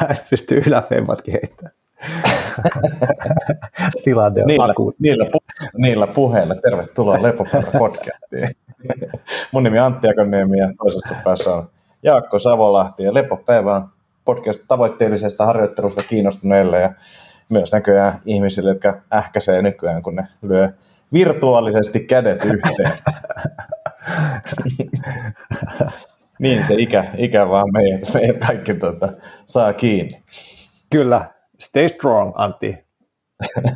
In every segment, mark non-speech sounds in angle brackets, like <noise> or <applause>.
mä en pysty yläfemmatkin heittämään. <laughs> Tilanne on niillä, niillä, pu- niillä puheilla tervetuloa Lepopäivä podcastiin. <laughs> Mun nimi on Antti Akoniemi ja toisessa päässä on Jaakko Savolahti ja Lepopäivä on podcast tavoitteellisesta harjoittelusta kiinnostuneille ja myös näköjään ihmisille, jotka ähkäsee nykyään, kun ne lyö virtuaalisesti kädet yhteen. <laughs> niin se ikä, ikä vaan meidät, meidät kaikki tuota, saa kiinni. Kyllä, stay strong Antti. <laughs>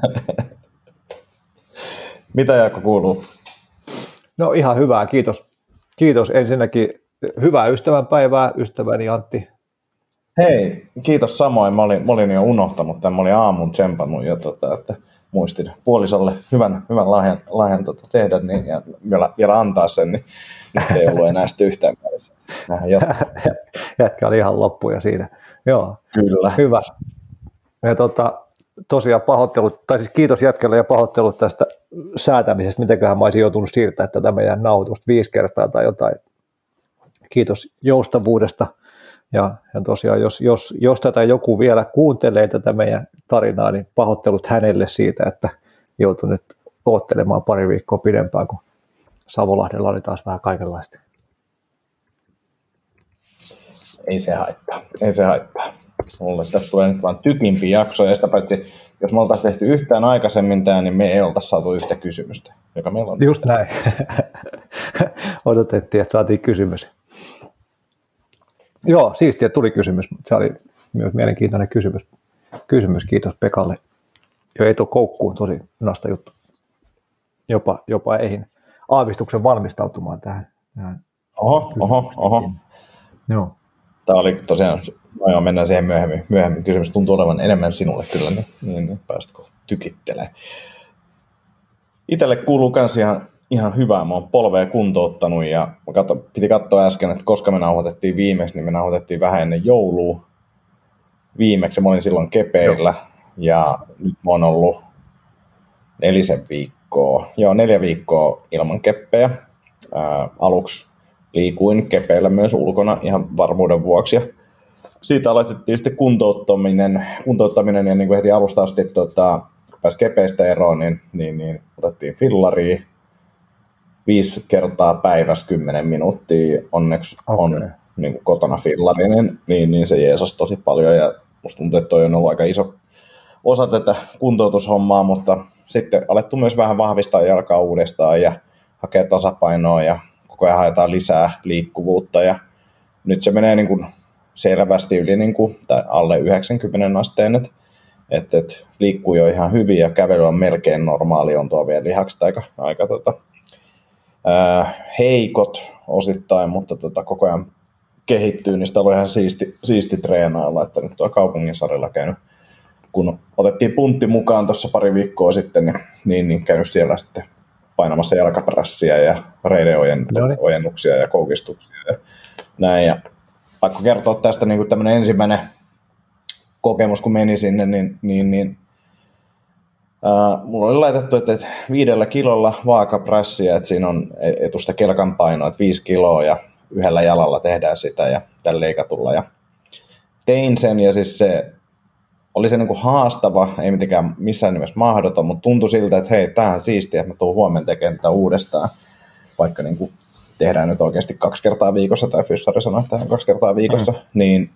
Mitä Jaakko kuuluu? No ihan hyvää, kiitos. Kiitos ensinnäkin. Hyvää ystävänpäivää, ystäväni Antti. Hei, kiitos samoin. Mä olin, mä olin jo unohtanut tämän, mä olin aamun tsempannut jo, tota, että muistin puolisolle hyvän, hyvän lahjan, lahjan tota, tehdä niin, ja vielä, vielä antaa sen, niin nyt ei ollut enää sitten yhtään päässä. <laughs> Jätkä oli ihan loppuja siinä. Joo. Kyllä. Hyvä. Ja tota, tosiaan pahoittelut, tai siis kiitos jätkälle ja pahoittelut tästä säätämisestä, mitenköhän mä olisin joutunut siirtämään tätä meidän nautusta viisi kertaa tai jotain. Kiitos joustavuudesta. Ja, ja tosiaan, jos, jos, jos tätä joku vielä kuuntelee tätä meidän tarinaa, niin pahoittelut hänelle siitä, että joutui nyt oottelemaan pari viikkoa pidempään, kun Savolahdella oli taas vähän kaikenlaista. Ei se haittaa, ei se haittaa. Mulle tästä tulee nyt vaan tykimpi jakso, ja sitä päätti, jos me oltaisiin tehty yhtään aikaisemmin tämä, niin me ei oltaisi saatu yhtä kysymystä, joka meillä on. Just näin. <laughs> Odotettiin, että saatiin kysymys. Joo, siistiä tuli kysymys. Se oli myös mielenkiintoinen kysymys. Kysymys, kiitos Pekalle. Jo ei tuo koukkuun, tosi nasta juttu. Jopa, jopa eihin aavistuksen valmistautumaan tähän. tähän oho, oho, oho. Joo. Tämä oli tosiaan, no joo, mennään siihen myöhemmin. Myöhemmin kysymys tuntuu olevan enemmän sinulle kyllä, niin, niin, niin päästätkö tykittelee. Itelle kuuluu myös ihan, ihan hyvää. Mä oon polvea kuntouttanut ja mä katso, piti katsoa äsken, että koska me nauhoitettiin viimeksi, niin me nauhoitettiin vähän ennen joulua. Viimeksi mä olin silloin kepeillä joo. ja nyt mä oon ollut nelisen viikkoa, joo neljä viikkoa ilman keppejä. Ää, aluksi liikuin kepeillä myös ulkona ihan varmuuden vuoksi. Ja siitä aloitettiin sitten kuntouttaminen, kuntouttaminen ja niin kuin heti alusta asti tota, pääsi kepeistä eroon, niin, niin, niin otettiin fillariin viisi kertaa päivässä kymmenen minuuttia. Onneksi okay. on niin kuin kotona fillari, niin, niin, se jeesasi tosi paljon ja musta tuntuu, että toi on ollut aika iso osa tätä kuntoutushommaa, mutta sitten alettu myös vähän vahvistaa jalkaa uudestaan ja hakea tasapainoa ja koko ajan haetaan lisää liikkuvuutta ja nyt se menee niin kuin selvästi yli niin kuin, tai alle 90 asteen, että et, et, liikkuu jo ihan hyvin ja kävely on melkein normaali, on tuo vielä lihakset aika, aika tota, ää, heikot osittain, mutta tota, koko ajan kehittyy, niin sitä on ihan siisti, siisti treenailla, että nyt tuo kaupungin sarjalla käynyt, kun otettiin puntti mukaan tuossa pari viikkoa sitten, niin, niin, niin käynyt siellä sitten painamassa jalkaprässiä ja reideojennuksia ja koukistuksia ja näin. Ja pakko kertoa tästä niin tämmöinen ensimmäinen kokemus, kun meni sinne, niin, niin, niin Uh, mulla oli laitettu, että viidellä kilolla vaakaprässiä, että siinä on e-, etusta kelkan painoa, että viisi kiloa ja yhdellä jalalla tehdään sitä ja tällä leikatulla. Ja tein sen ja siis se oli se niinku haastava, ei mitenkään missään nimessä mahdoton, mutta tuntui siltä, että hei, tämähän siistiä, että mä tuun huomenna tekemään tätä uudestaan, vaikka niinku tehdään nyt oikeasti kaksi kertaa viikossa, tai Fyssari sanoi, että kaksi kertaa viikossa, mm. niin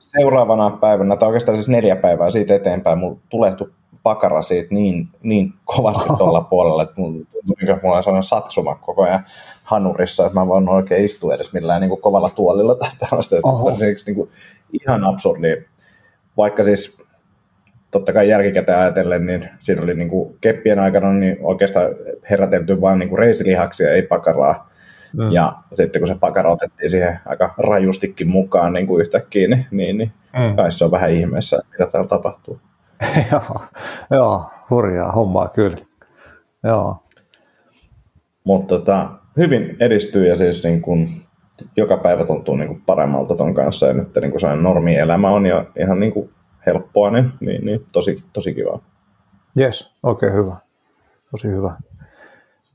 seuraavana päivänä, tai oikeastaan siis neljä päivää siitä eteenpäin, mulla tulehtui pakara siitä niin, niin kovasti tuolla puolella, että mulla on sellainen satsuma koko ajan hanurissa, että mä voin oikein istua edes millään niin kuin kovalla tuolilla tai tällaista. Että se niin kuin ihan absurdi. Vaikka siis totta kai jälkikäteen ajatellen, niin siinä oli niin kuin keppien aikana niin oikeastaan herätelty vain niin kuin reisilihaksia, ei pakaraa. Mm. Ja sitten kun se pakara otettiin siihen aika rajustikin mukaan niin kuin yhtäkkiä, niin, niin, niin mm. kai se on vähän ihmeessä, mitä täällä tapahtuu. <laughs> joo, joo, hurjaa hommaa kyllä. Joo. Mutta tota, hyvin edistyy ja siis niin kuin, joka päivä tuntuu niin kuin paremmalta ton kanssa ja nyt niin kuin sellainen normielämä on jo ihan niin kuin helppoa, niin, niin, niin tosi, tosi kiva. Jes, oikein okay, hyvä. Tosi hyvä.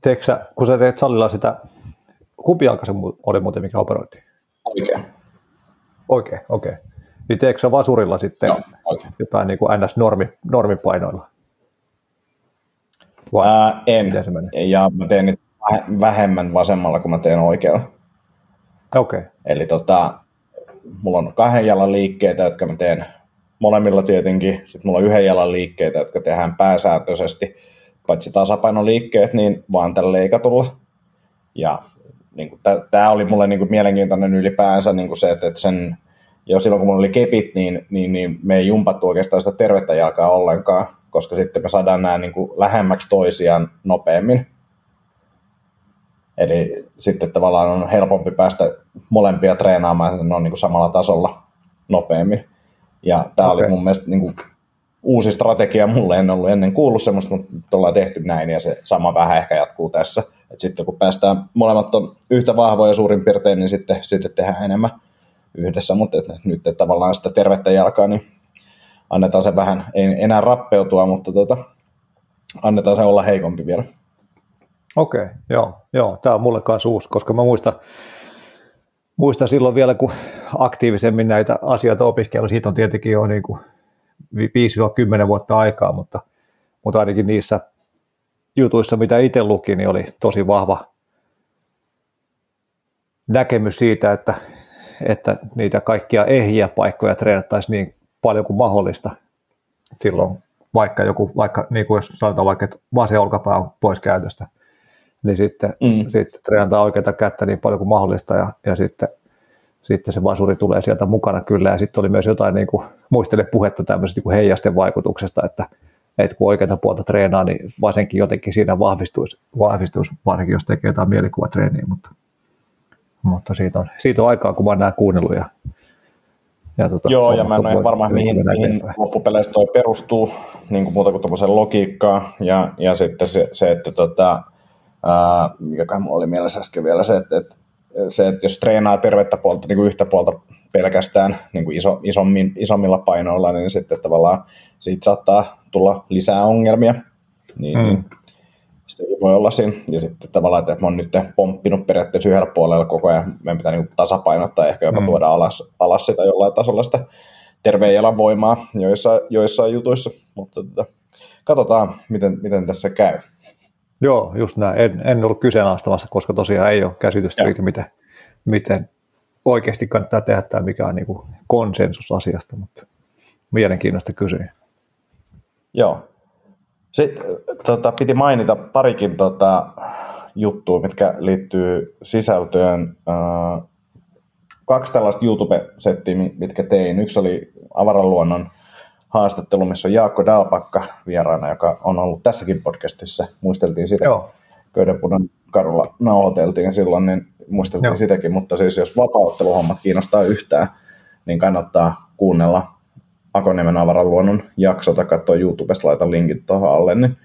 Teekö sä, kun sä teet salilla sitä, kumpi jalka se oli muuten, mikä operoitiin? Oikein. Oikein, okei. Okay. Niin teekö sä vasurilla sitten Joo, oikein. jotain niin kuin NS-normi, normipainoilla? Vai Ää, en. Ja mä teen väh- vähemmän vasemmalla kuin mä teen oikealla. Okei. Okay. Eli tota, mulla on kahden jalan liikkeitä, jotka mä teen molemmilla tietenkin. Sitten mulla on yhden jalan liikkeitä, jotka tehdään pääsääntöisesti, paitsi tasapainoliikkeet, niin vaan tällä leikatulla. Ja niin tämä oli mulle niin kuin mielenkiintoinen ylipäänsä niin kuin se, että, että sen, jo silloin kun mulla oli kepit, niin, niin, niin me ei jumpattu oikeastaan sitä tervettä jalkaa ollenkaan, koska sitten me saadaan nämä niin kuin lähemmäksi toisiaan nopeammin. Eli sitten tavallaan on helpompi päästä molempia treenaamaan, että ne on niin kuin samalla tasolla nopeammin. Ja tämä okay. oli mun mielestä niin kuin uusi strategia mulle, en ollut ennen kuullut semmoista, mutta ollaan tehty näin ja se sama vähän ehkä jatkuu tässä. Et sitten kun päästään molemmat on yhtä vahvoja suurin piirtein, niin sitten, sitten tehdään enemmän yhdessä, mutta et nyt et tavallaan sitä tervettä jalkaa, niin annetaan se vähän, ei enää rappeutua, mutta tota, annetaan se olla heikompi vielä. Okei, okay, joo, joo. Tämä on mulle kanssa uusi, koska mä muistan, muistan silloin vielä, kun aktiivisemmin näitä asioita opiskelin, siitä on tietenkin jo niin kuin 5-10 vuotta aikaa, mutta, mutta ainakin niissä jutuissa, mitä itse luki, niin oli tosi vahva näkemys siitä, että, että niitä kaikkia ehjiä paikkoja treenattaisiin niin paljon kuin mahdollista silloin, vaikka joku, vaikka niin kuin jos sanotaan vaikka, että vasen olkapää on pois käytöstä, niin sitten, mm. sitten treenataan oikeita kättä niin paljon kuin mahdollista ja, ja sitten, sitten se vasuri tulee sieltä mukana kyllä ja sitten oli myös jotain, niin kuin, muistele puhetta tämmöisestä niin heijasten vaikutuksesta, että, että kun oikeita puolta treenaa, niin varsinkin jotenkin siinä vahvistuisi, vahvistuisi varsinkin jos tekee jotain mielikuvatreeniä, mutta, mutta siitä, on, siitä on aikaa, kun mä oon nämä kuunnellut ja, ja tota, Joo, ja mä en ole varma, mihin, mihin loppupeleissä toi perustuu, niin kuin muuta kuin tuommoisen logiikkaan, ja, ja sitten se, se että tota, ää, mikä mulla oli mielessä äsken vielä, se, että, että se, että jos treenaa tervettä puolta, niin kuin yhtä puolta pelkästään niin kuin iso, isommin, isommilla painoilla, niin sitten tavallaan siitä saattaa tulla lisää ongelmia. Niin, mm. niin voi olla siinä. Ja sitten tavallaan, että mä oon nyt pomppinut periaatteessa yhdellä puolella koko ajan. Meidän pitää niin tasapainottaa ehkä jopa mm. tuoda alas, alas sitä jollain tasolla sitä terveen jalan voimaa joissa, joissain jutuissa. Mutta tota, katsotaan, miten, miten tässä käy. Joo, just näin. En, en ollut kyseenalaistamassa, koska tosiaan ei ole käsitystä siitä, miten, miten oikeasti kannattaa tehdä tämä, mikä on niin konsensus asiasta, mutta mielenkiinnosta kysyä. Joo. Sitten tota, piti mainita parikin tota, juttua, mitkä liittyy sisältöön. Äh, kaksi tällaista YouTube-settiä, mitkä tein. Yksi oli Avaraluonnon haastattelu, missä on Jaakko Dalpakka vieraana, joka on ollut tässäkin podcastissa. Muisteltiin sitä. Joo. Köydenpunan kadulla nauhoiteltiin silloin, niin muisteltiin Joo. sitäkin, mutta siis jos vapautteluhommat kiinnostaa yhtään, niin kannattaa kuunnella Akoniemen avaraluonnon jakso tai katsoa YouTubesta, laitan linkit tuohon alle, niin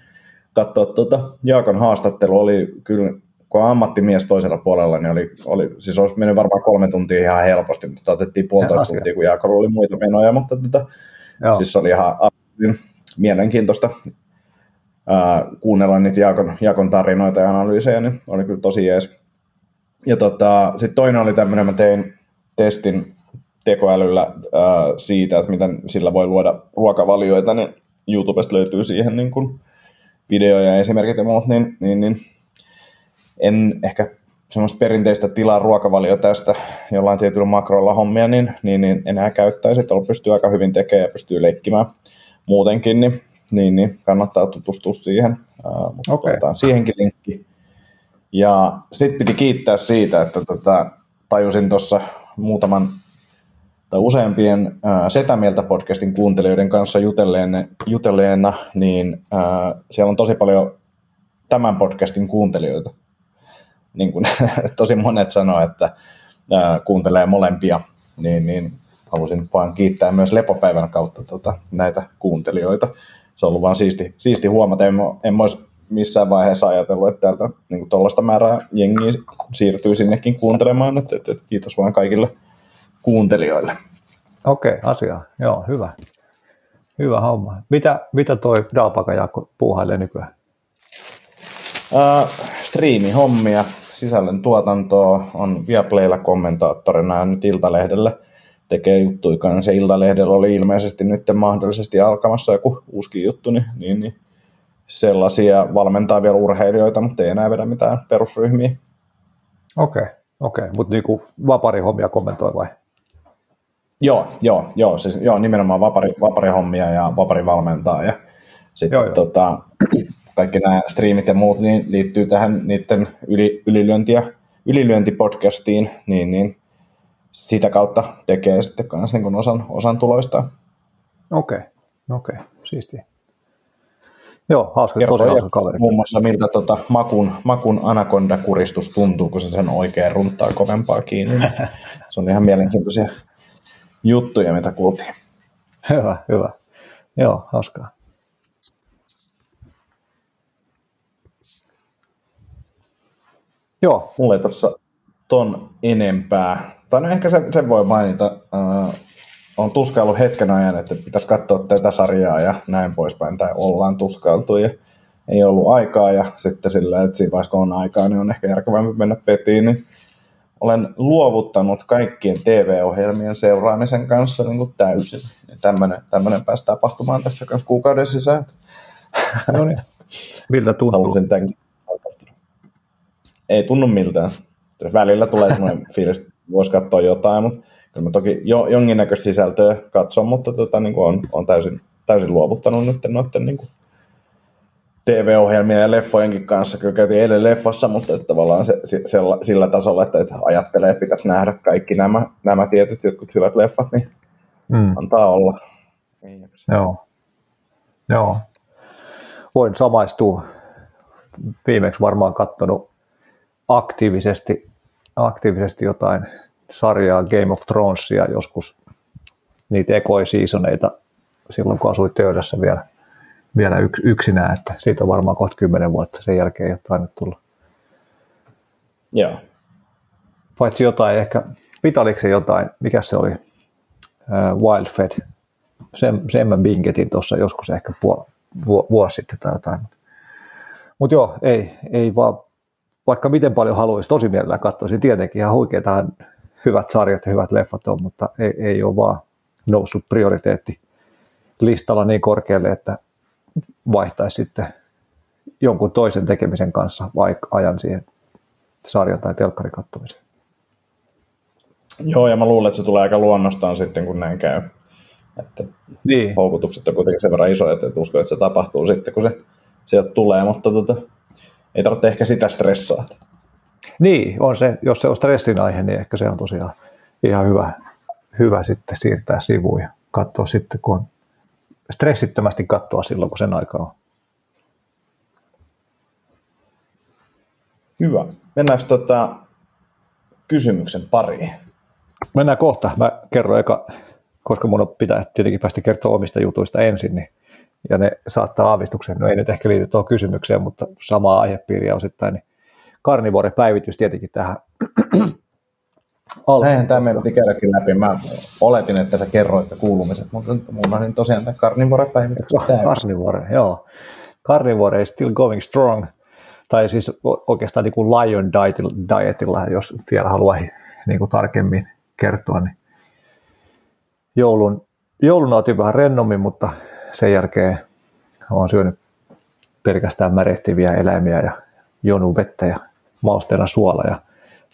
katsoa tuota, Jaakon haastattelu oli kyllä, kun ammattimies toisella puolella, niin oli, oli siis olisi mennyt varmaan kolme tuntia ihan helposti, mutta otettiin puolitoista tuntia, kun Jaakolla oli muita menoja, mutta tuota, siis oli ihan mielenkiintoista ää, kuunnella niitä Jaakon, Jaakon tarinoita ja analyysejä, niin oli kyllä tosi jees. Ja tota, sitten toinen oli tämmöinen, mä tein testin tekoälyllä ää, siitä, että miten sillä voi luoda ruokavalioita, niin YouTubesta löytyy siihen niin kuin videoja, esimerkit ja muut, niin, niin, niin en ehkä semmoista perinteistä tilaa ruokavalio tästä jollain tietyllä makrolla hommia, niin, niin, niin enää käyttäisi, että pystyy aika hyvin tekemään ja pystyy leikkimään muutenkin, niin, niin, niin kannattaa tutustua siihen. Ää, mutta okay. tuota, siihenkin linkki. Ja sitten piti kiittää siitä, että tota, tajusin tuossa muutaman tai useampien ää, Setämieltä podcastin kuuntelijoiden kanssa jutelleen, jutelleena, niin ää, siellä on tosi paljon tämän podcastin kuuntelijoita. Niin kuin <laughs> tosi monet sanoo, että ää, kuuntelee molempia, niin, niin halusin vain kiittää myös lepopäivän kautta tota, näitä kuuntelijoita. Se on ollut vaan siisti, siisti huomata. En, en olisi missään vaiheessa ajatellut, että täältä niin tuollaista määrää jengiä siirtyy sinnekin kuuntelemaan. Että, että, että kiitos vaan kaikille kuuntelijoille. Okei, okay, asia. Joo, hyvä. Hyvä homma. Mitä, mitä toi Dalpaka Jaakko puuhailee nykyään? Uh, striimihommia, sisällön tuotantoa, on Viaplaylla kommentaattorina ja nyt Iltalehdellä tekee juttuja kanssa. Iltalehdellä oli ilmeisesti nyt mahdollisesti alkamassa joku uusi juttu, niin, niin, niin sellaisia valmentavia urheilijoita, mutta ei enää vedä mitään perusryhmiä. Okei, okay, okei. Okay. mutta niinku vaparihommia kommentoi vai? Joo, joo, joo, siis, joo nimenomaan vapari, vaparihommia ja vaparivalmentaa ja sitten joo, joo. Tota, kaikki nämä striimit ja muut niin liittyy tähän niiden yli, ylilyöntiä, ylilyöntipodcastiin, niin, niin sitä kautta tekee sitten myös niin osan, osan tuloista. Okei, okay. okei, okay. siistiä. Joo, hauska, tosi hauska kaveri. Muun muassa miltä tota makun, makun anakonda-kuristus tuntuu, kun se sen oikein runtaa kovempaa kiinni. se on ihan mielenkiintoisia juttuja, mitä kuultiin. Hyvä, hyvä. Joo, hauskaa. Joo. Mulla ei tuossa ton enempää. Tai no ehkä sen, sen voi mainita. Uh, on tuskaillut hetken ajan, että pitäisi katsoa tätä sarjaa ja näin poispäin, tai ollaan tuskailtu ja ei ollut aikaa, ja sitten sillä, että siinä vaiheessa kun on aikaa, niin on ehkä järkevämpi mennä petiin, niin olen luovuttanut kaikkien TV-ohjelmien seuraamisen kanssa niin kuin täysin. Ja tämmöinen, tämmöinen pääsi tapahtumaan tässä kanssa kuukauden sisään. No niin. Miltä tuntuu? tämänkin. Ei tunnu miltään. Välillä tulee semmoinen <laughs> fiilis, että voisi katsoa jotain, mutta kyllä mä toki jo, jonkinnäköistä sisältöä katson, mutta tota, niin kuin on, on täysin, täysin luovuttanut nyt noiden niin kuin TV-ohjelmia ja leffojenkin kanssa. Kyllä käytiin eilen leffassa, mutta että tavallaan se, se, sillä tasolla, että, että ajattelee, että pitäisi nähdä kaikki nämä, nämä tietyt jotkut hyvät leffat, niin mm. antaa olla. Joo. Joo. Voin samaistua. Viimeksi varmaan katsonut aktiivisesti, aktiivisesti jotain sarjaa Game of Thronesia joskus niitä ekoisiisoneita silloin, kun asuin töydässä vielä, vielä yks, yksinään, että siitä on varmaan kohta kymmenen vuotta, sen jälkeen ei ole tainnut tulla. Joo. Paitsi jotain, ehkä Vitaliksen jotain, mikä se oli, uh, Wild Fed, sen, sen mä binketin tuossa joskus ehkä puol, vu, vuosi sitten tai jotain. Mutta joo, ei, ei vaan, vaikka miten paljon haluaisi tosi mielellään katsoisin tietenkin ihan huikeita hyvät sarjat ja hyvät leffat on, mutta ei, ei ole vaan noussut prioriteetti listalla niin korkealle, että vaihtaisi sitten jonkun toisen tekemisen kanssa vaikka ajan siihen sarjan tai telkkarin katsomiseen. Joo, ja mä luulen, että se tulee aika luonnostaan sitten, kun näin käy. Että niin. houkutukset on kuitenkin sen verran isoja, että uskon, että se tapahtuu sitten, kun se sieltä tulee, mutta tota, ei tarvitse ehkä sitä stressaa. Niin, on se, jos se on stressin aihe, niin ehkä se on tosiaan ihan hyvä, hyvä sitten siirtää sivuun ja katsoa sitten, kun on stressittömästi katsoa silloin, kun sen aika on. Hyvä. Mennään tota kysymyksen pariin. Mennään kohta. Mä kerron eka, koska mun pitää tietenkin päästä kertoa omista jutuista ensin, niin, ja ne saattaa aavistuksen, no ei nyt ehkä liity tuohon kysymykseen, mutta samaa aihepiiriä osittain, niin Carnivore-päivitys tietenkin tähän Näinhän tämä meidän piti käydäkin läpi. Mä oletin, että sä kerroit kuulumiset, mutta mulla on niin tosiaan tämä Carnivore-päivitys. Carnivore, joo. Carnivore is still going strong. Tai siis oikeastaan niin kuin Lion Dietilla, jos vielä haluaa niin kuin tarkemmin kertoa. Niin joulun, joulun otin vähän rennommin, mutta sen jälkeen olen syönyt pelkästään märehtiviä eläimiä ja juonut vettä ja mausteena suola. Ja,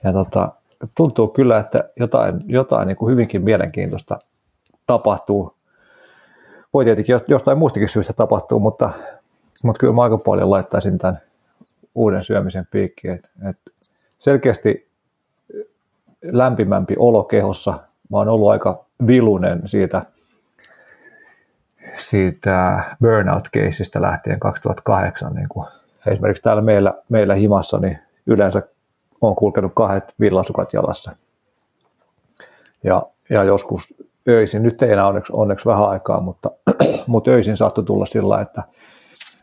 ja tota, tuntuu kyllä, että jotain, jotain niin kuin hyvinkin mielenkiintoista tapahtuu. Voi tietenkin jostain muustakin syystä tapahtuu, mutta, mutta kyllä mä aika paljon laittaisin tämän uuden syömisen piikkiin. Et, selkeästi lämpimämpi olo kehossa. Mä oon ollut aika vilunen siitä, siitä burnout-keisistä lähtien 2008. Niin kuin esimerkiksi täällä meillä, meillä himassa niin yleensä on kulkenut kahdet villasukat jalassa. Ja, ja joskus öisin, nyt ei enää onneksi, onneksi vähän aikaa, mutta, <clears throat> mutta öisin saattoi tulla sillä, että,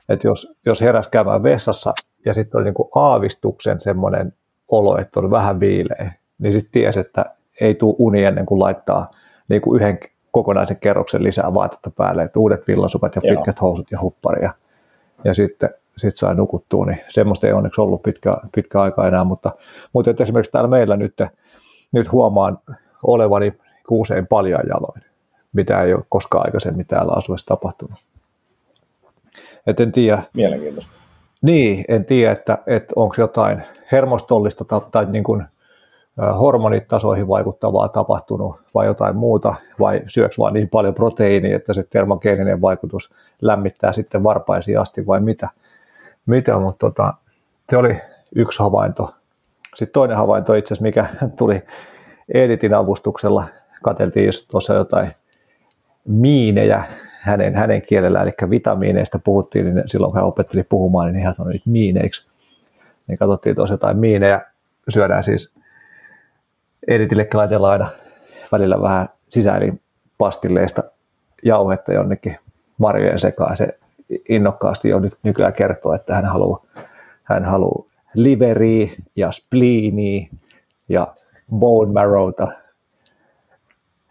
että jos, jos heräs käymään vessassa ja sitten oli niin kuin aavistuksen semmoinen olo, että oli vähän viileä, niin sitten tiesi, että ei tule uni ennen kuin laittaa niin kuin yhden kokonaisen kerroksen lisää vaatetta päälle, että uudet villasukat ja pitkät Joo. housut ja huppari. Ja, ja sitten sit sai nukuttua, niin semmoista ei onneksi ollut pitkä, pitkä aika enää, mutta, mutta että esimerkiksi täällä meillä nyt, nyt huomaan olevani usein paljaan jaloin, mitä ei ole koskaan aikaisemmin täällä asuessa tapahtunut. Et en tiedä. Mielenkiintoista. Niin, en tiedä, että, että onko jotain hermostollista tai, tai niin kuin, hormonitasoihin vaikuttavaa tapahtunut vai jotain muuta, vai syöks vaan niin paljon proteiiniä, että se termogeeninen vaikutus lämmittää sitten varpaisiin asti vai mitä. Mitä mutta tota, se oli yksi havainto. Sitten toinen havainto itse asiassa, mikä <laughs> tuli Editin avustuksella, katseltiin tuossa jotain miinejä hänen, hänen kielellä, eli vitamiineista puhuttiin, niin silloin kun hän opetteli puhumaan, niin hän sanoi niitä miineiksi. Niin katsottiin tuossa jotain miinejä, syödään siis Editillekin laitellaan aina välillä vähän sisäilin pastilleista jauhetta jonnekin marjojen sekaan. Se innokkaasti jo nyt nykyään kertoo, että hän haluaa, hän haluaa liveriä ja spleeniä ja bone marrowta.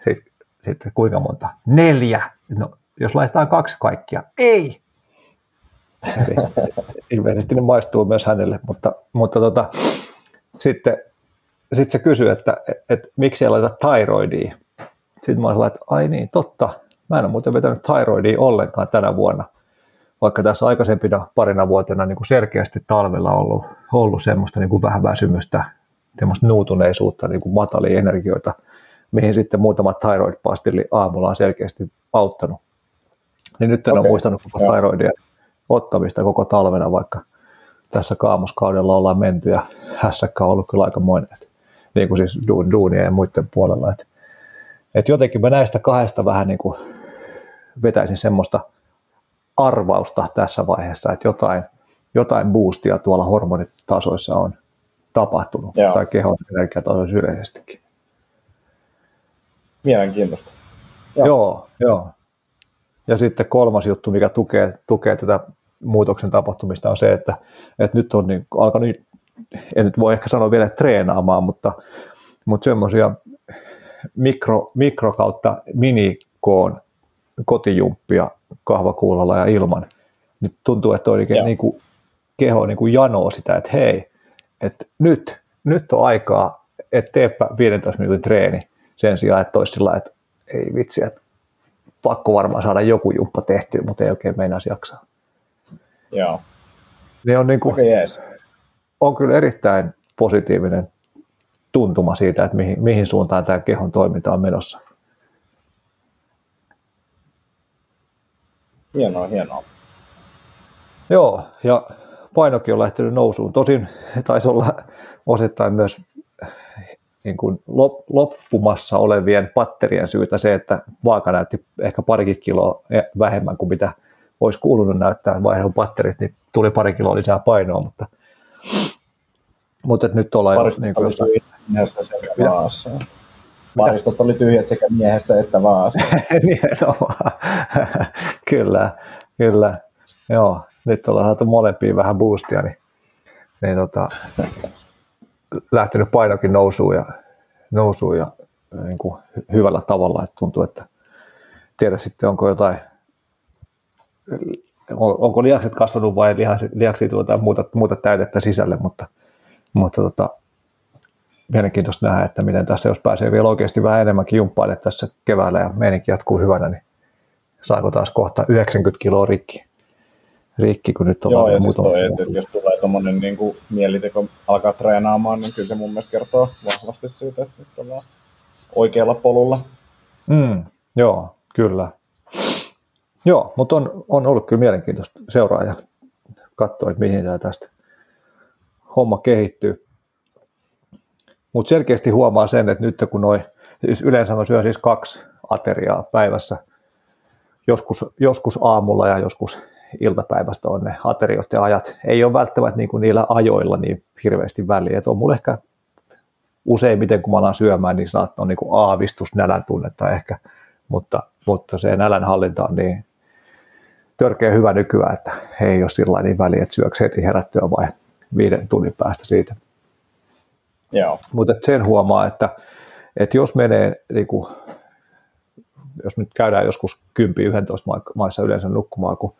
Sitten, sitten kuinka monta? Neljä. No, jos laitetaan kaksi kaikkia. Ei! Ilmeisesti ne maistuu myös hänelle, mutta, mutta tota, sitten sitten se kysyi, että, että, että miksi ei laita thyroidia. Sitten mä olin että ai niin, totta. Mä en ole muuten vetänyt thyroidia ollenkaan tänä vuonna. Vaikka tässä aikaisempina parina vuotena niin kuin selkeästi talvella ollut, ollut semmoista niin kuin vähän väsymystä, semmoista nuutuneisuutta, niin kuin matalia energioita, mihin sitten muutama thyroid-pastilli aamulla on selkeästi auttanut. Niin nyt en okay. ole muistanut koko thyroidia ottamista koko talvena, vaikka tässä kaamoskaudella ollaan menty ja hässäkkä on ollut kyllä aikamoinen niin kuin siis duunia ja muiden puolella. Et, et jotenkin mä näistä kahdesta vähän niin kuin vetäisin semmoista arvausta tässä vaiheessa, että jotain, jotain boostia tuolla hormonitasoissa on tapahtunut, Joo. tai kehon energiatasoissa yleisestikin. Mielenkiintoista. Joo. joo, joo. Ja sitten kolmas juttu, mikä tukee, tukee tätä muutoksen tapahtumista, on se, että, että nyt on niin alkanut en nyt voi ehkä sanoa vielä treenaamaan, mutta, mutta semmoisia mikro, mikro kautta minikoon kotijumppia kahvakuulalla ja ilman, niin tuntuu, että oikein niin kuin, keho niin kuin janoo sitä, että hei, että nyt, nyt on aikaa, että teepä 15 minuutin treeni sen sijaan, että olisi sillä että ei vitsi, että pakko varmaan saada joku jumppa tehtyä, mutta ei oikein meinaisi jaksaa. Joo. Ne on niin kuin, okay, yes on kyllä erittäin positiivinen tuntuma siitä, että mihin, mihin suuntaan tämä kehon toiminta on menossa. Hienoa, hienoa. Joo, ja painokin on lähtenyt nousuun. Tosin taisi olla osittain myös niin kuin loppumassa olevien patterien syytä se, että vaaka näytti ehkä parikin kiloa vähemmän kuin mitä olisi kuulunut näyttää vaihdon patterit, niin tuli pari kiloa lisää painoa, mutta mutta nyt ollaan Paristot niin oli jossain... Paristot oli tyhjät sekä miehessä että vaassa. <laughs> Nimenomaan. kyllä, kyllä. Joo, nyt ollaan saatu molempiin vähän boostia, niin, niin tota, lähtenyt painokin nousuun ja, nousuun ja niin kuin hyvällä tavalla, että tuntuu, että tiedä sitten onko jotain, onko lihakset kasvanut vai lihaksi tulee jotain muuta, muuta täytettä sisälle, mutta mutta tota, mielenkiintoista nähdä, että miten tässä, jos pääsee vielä oikeasti vähän enemmänkin jumppaille tässä keväällä ja meininki jatkuu hyvänä, niin saako taas kohta 90 kiloa rikki, rikki kun nyt on Joo, ja siis toi, että, jos tulee tuommoinen niin kuin mieliteko alkaa treenaamaan, niin kyllä se mun mielestä kertoo vahvasti siitä, että nyt ollaan oikealla polulla. Mm, joo, kyllä. Joo, mutta on, on ollut kyllä mielenkiintoista seuraa ja katsoa, että mihin tämä tästä homma kehittyy. Mutta selkeästi huomaa sen, että nyt kun noin, siis yleensä mä syön siis kaksi ateriaa päivässä, joskus, joskus aamulla ja joskus iltapäivästä on ne ateriot ja ajat. Ei ole välttämättä niin kuin niillä ajoilla niin hirveästi väliä. Et on mulla ehkä useimmiten, kun mä alan syömään, niin saattaa on niin kuin aavistus nälän tunnetta ehkä, mutta, mutta se nälän hallinta on niin törkeä hyvä nykyään, että ei ole sillä niin väliä, että syöksi heti herättyä vai viiden tunnin päästä siitä. Joo. Mutta sen huomaa, että, että jos menee, niin kuin, jos nyt käydään joskus 10-11 maissa yleensä nukkumaan, kun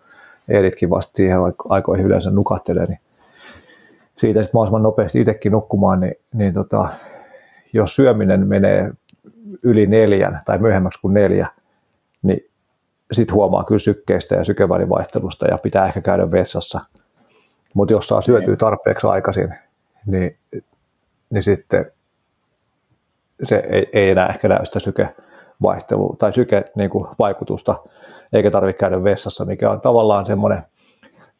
Eeritkin vasta siihen aikoihin yleensä nukattelee, niin siitä sitten mahdollisimman nopeasti itsekin nukkumaan, niin, niin tota, jos syöminen menee yli neljän tai myöhemmäksi kuin neljä, niin sitten huomaa kyllä sykkeistä ja sykevälivaihtelusta ja pitää ehkä käydä vessassa. Mutta jos saa syötyä niin. tarpeeksi aikaisin, niin, niin sitten se ei, ei enää ehkä näy sitä sykevaihtelua tai syke niin kuin vaikutusta, eikä tarvitse käydä vessassa, mikä on tavallaan semmoinen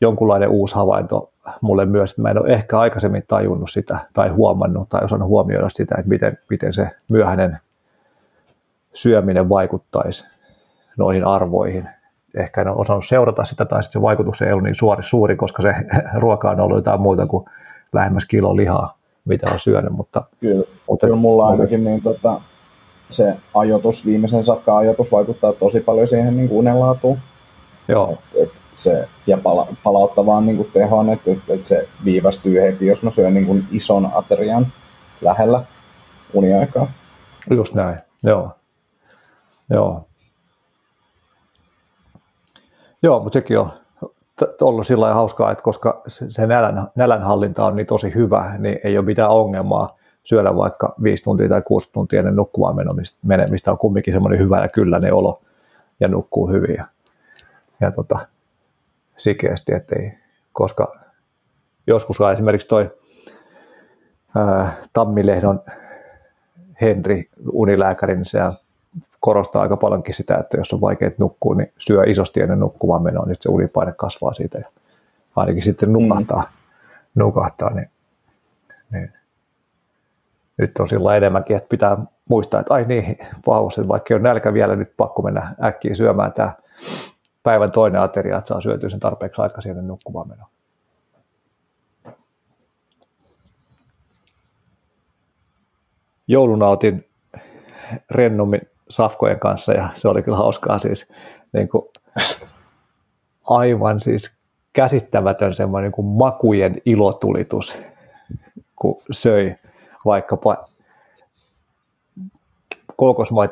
jonkunlainen uusi havainto mulle myös, että mä en ole ehkä aikaisemmin tajunnut sitä tai huomannut tai osannut huomioida sitä, että miten, miten se myöhäinen syöminen vaikuttaisi noihin arvoihin. Ehkä en ole osannut seurata sitä tai sitten se vaikutus ei ollut niin suuri, suuri, koska se <laughs> ruoka on ollut jotain muuta kuin lähemmäs kilo lihaa, mitä on syönyt. Mutta, kyllä, mutta, kyllä mulla mutta, ainakin niin, tota, se ajoitus, viimeisen sakka ajoitus vaikuttaa tosi paljon siihen niin unenlaatuun. Joo. Et, et se, ja pala, palauttaa niin kuin tehon, että, että, että se viivästyy heti, jos mä syön niin kuin ison aterian lähellä uniaikaa. Just näin, joo. Joo. Joo, mutta sekin on ollut sillä lailla hauskaa, että koska se nälän, nälänhallinta on niin tosi hyvä, niin ei ole mitään ongelmaa syödä vaikka viisi tuntia tai kuusi tuntia ennen nukkumaan menemistä on kumminkin semmoinen hyvä ja kylläinen olo ja nukkuu hyvin. Ja, ja tota, sikeästi, ettei, koska joskus esimerkiksi toi ää, Tammilehdon Henri, unilääkäri, niin se korostaa aika paljonkin sitä, että jos on vaikea nukkua, niin syö isosti ennen nukkumaan menoa, niin se unipaine kasvaa siitä ja ainakin sitten nukahtaa, mm. nukahtaa niin, niin nyt on sillä enemmänkin, että pitää muistaa, että ai niin, paus, että vaikka on nälkä vielä, nyt pakko mennä äkkiä syömään tämä päivän toinen ateria, että saa syötyä sen tarpeeksi aikaisin ennen nukkumaan menoa. Jouluna otin rennommin safkojen kanssa ja se oli kyllä hauskaa siis niin kuin, aivan siis käsittämätön semmoinen niin kuin makujen ilotulitus, kun söi vaikkapa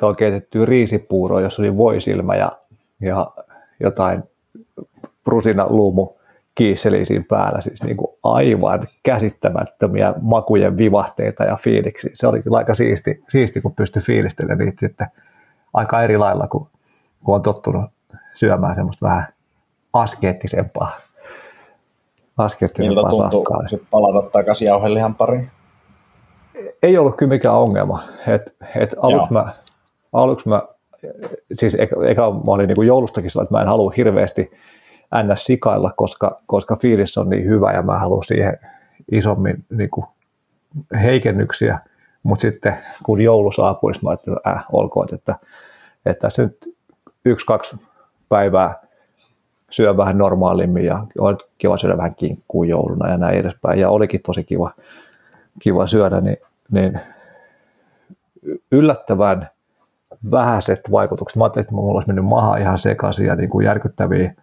on keitettyä riisipuuroa, jossa oli voisilmä ja, ja jotain rusinaluumu kiisseli siinä päällä, siis niin kuin aivan käsittämättömiä makujen vivahteita ja fiiliksi. Se oli kyllä aika siisti, siisti kun pystyi fiilistelemään niitä sitten aika eri lailla, kun, kun on tottunut syömään semmoista vähän askeettisempaa. askeettisempaa Miltä tuntuu sitten palata takaisin jauhelihan pariin? Ei ollut kyllä mikään ongelma. Et, et aluksi, mä, aluksi mä siis eka, eka mä olin niin joulustakin sillä, että mä en halua hirveästi ns. sikailla, koska, koska fiilis on niin hyvä ja mä haluan siihen isommin niin kuin heikennyksiä, mutta sitten kun joulu saapui, niin mä ajattelin, että äh, olkoon, että, että se nyt yksi-kaksi päivää syö vähän normaalimmin ja on kiva syödä vähän kinkkuu jouluna ja näin edespäin. Ja olikin tosi kiva, kiva syödä, niin, niin yllättävän vähäiset vaikutukset. Mä ajattelin, että mulla olisi mennyt maha ihan sekaisin ja niin kuin järkyttäviä,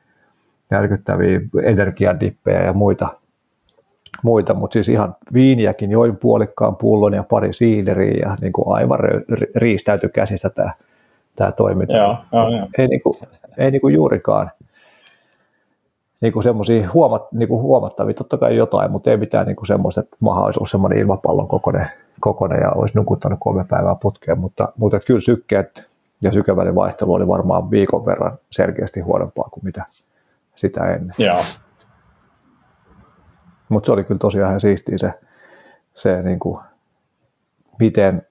järkyttäviä energiadippejä ja muita, muita. mutta siis ihan viiniäkin join puolikkaan pullon ja pari siideriä ja niin kuin aivan riistäytyi käsistä tämä, tämä toiminta. Joo, joo, joo. Ei, niin kuin, ei niin kuin juurikaan niin kuin semmoisia huomat, niin kuin huomattavia, totta kai jotain, mutta ei mitään niin kuin semmoista, että maha olisi ollut semmoinen ilmapallon kokoinen, kokoinen ja olisi nukuttanut kolme päivää putkeen, mutta, mutta kyllä sykkeet ja sykevälin vaihtelu oli varmaan viikon verran selkeästi huonompaa kuin mitä sitä ennen. Joo. Mutta se oli kyllä tosiaan ihan siistiä se, se niin kuin, miten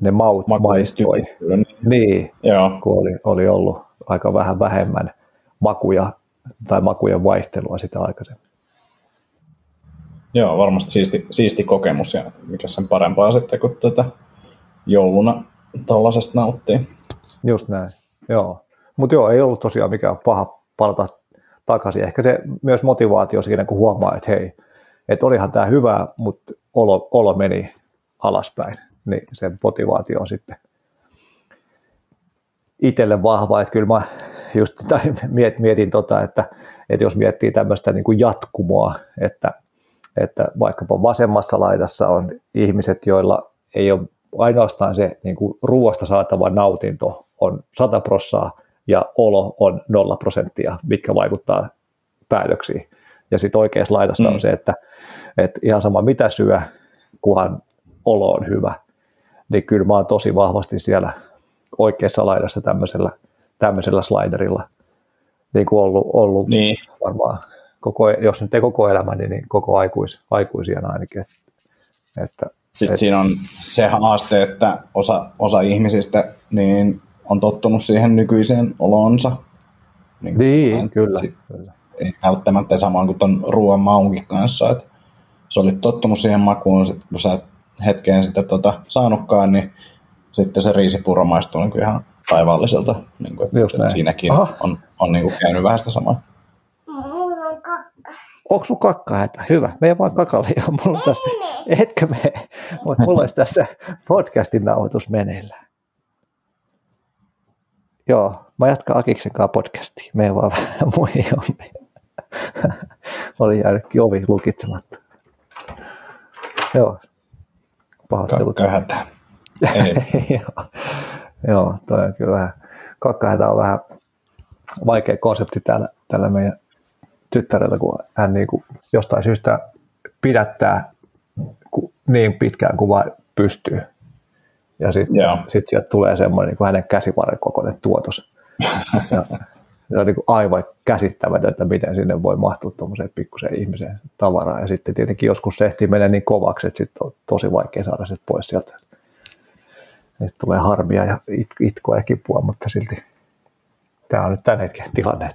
ne maut Maku maistoi. Niin, Joo. kun oli, oli ollut aika vähän vähemmän makuja tai makujen vaihtelua sitä aikaisemmin. Joo, varmasti siisti, siisti kokemus ja mikä sen parempaa sitten, kun tätä jouluna tuollaisesta nauttii. Just näin, joo. Mutta joo, ei ollut tosiaan mikään paha palata takaisin. Ehkä se myös motivaatio siinä, kun huomaa, että hei, että olihan tämä hyvä, mutta olo, olo meni alaspäin, niin se motivaatio on sitten itselle vahva, että kyllä mä just <laughs> mietin, mietin tota, että, että jos miettii tämmöistä niin kuin jatkumoa, että, että vaikkapa vasemmassa laidassa on ihmiset, joilla ei ole ainoastaan se niin kuin ruoasta saatava nautinto on 100 prossaa ja olo on 0 prosenttia, mitkä vaikuttaa päätöksiin. Ja sitten oikeassa laidassa mm. on se, että, että ihan sama mitä syö, kunhan olo on hyvä. niin kyllä mä oon tosi vahvasti siellä oikeassa laidassa tämmöisellä, tämmöisellä sliderilla niin kuin ollut, ollut niin. varmaan, koko, jos nyt ei koko elämä, niin, niin koko aikuis, aikuisia ainakin. Että, Sitten et, siinä on se haaste, että osa, osa ihmisistä niin on tottunut siihen nykyiseen olonsa. Niin, niin kyllä, kyllä. Ei välttämättä samaan kuin tuon ruoan maunkin kanssa, että sä olit tottunut siihen makuun, sit kun sä hetkeen sitä tota, saanutkaan, niin sitten se riisipuro maistuu niin ihan taivaalliselta. Niin kuin, Just että siinäkin Aha. on, on niin kuin käynyt vähän sitä samaa. Onko sun kakka hätä? Hyvä. Me ei vaan kakalle. <laughs> Mulla on tässä, etkö me? Mulla olisi tässä podcastin nauhoitus meneillään. Joo, mä jatkan Akiksen kanssa podcastia. Me ei vaan <laughs> vähän muihin <laughs> Oli jäänytkin ovi lukitsematta. Joo. Pahoittelut. Kakkahätä. Ei. <laughs> joo, joo, toi on kyllä vähän, kakkahätä on vähän vaikea konsepti täällä, tällä meidän tyttärellä, kun hän niin kuin jostain syystä pidättää niin pitkään kuin vain pystyy. Ja sitten sit sieltä tulee semmoinen niin kuin hänen käsivarren kokoinen tuotos. <laughs> ja, se on niin kuin aivan käsittämätöntä, miten sinne voi mahtua tuommoiseen pikkuseen ihmiseen tavaraa. Ja sitten tietenkin joskus se ehtii mennä niin kovaksi, että sitten on tosi vaikea saada se pois sieltä. Nyt tulee harmia ja it, itkoa ja kipua, mutta silti tämä on nyt tämän hetken tilanne.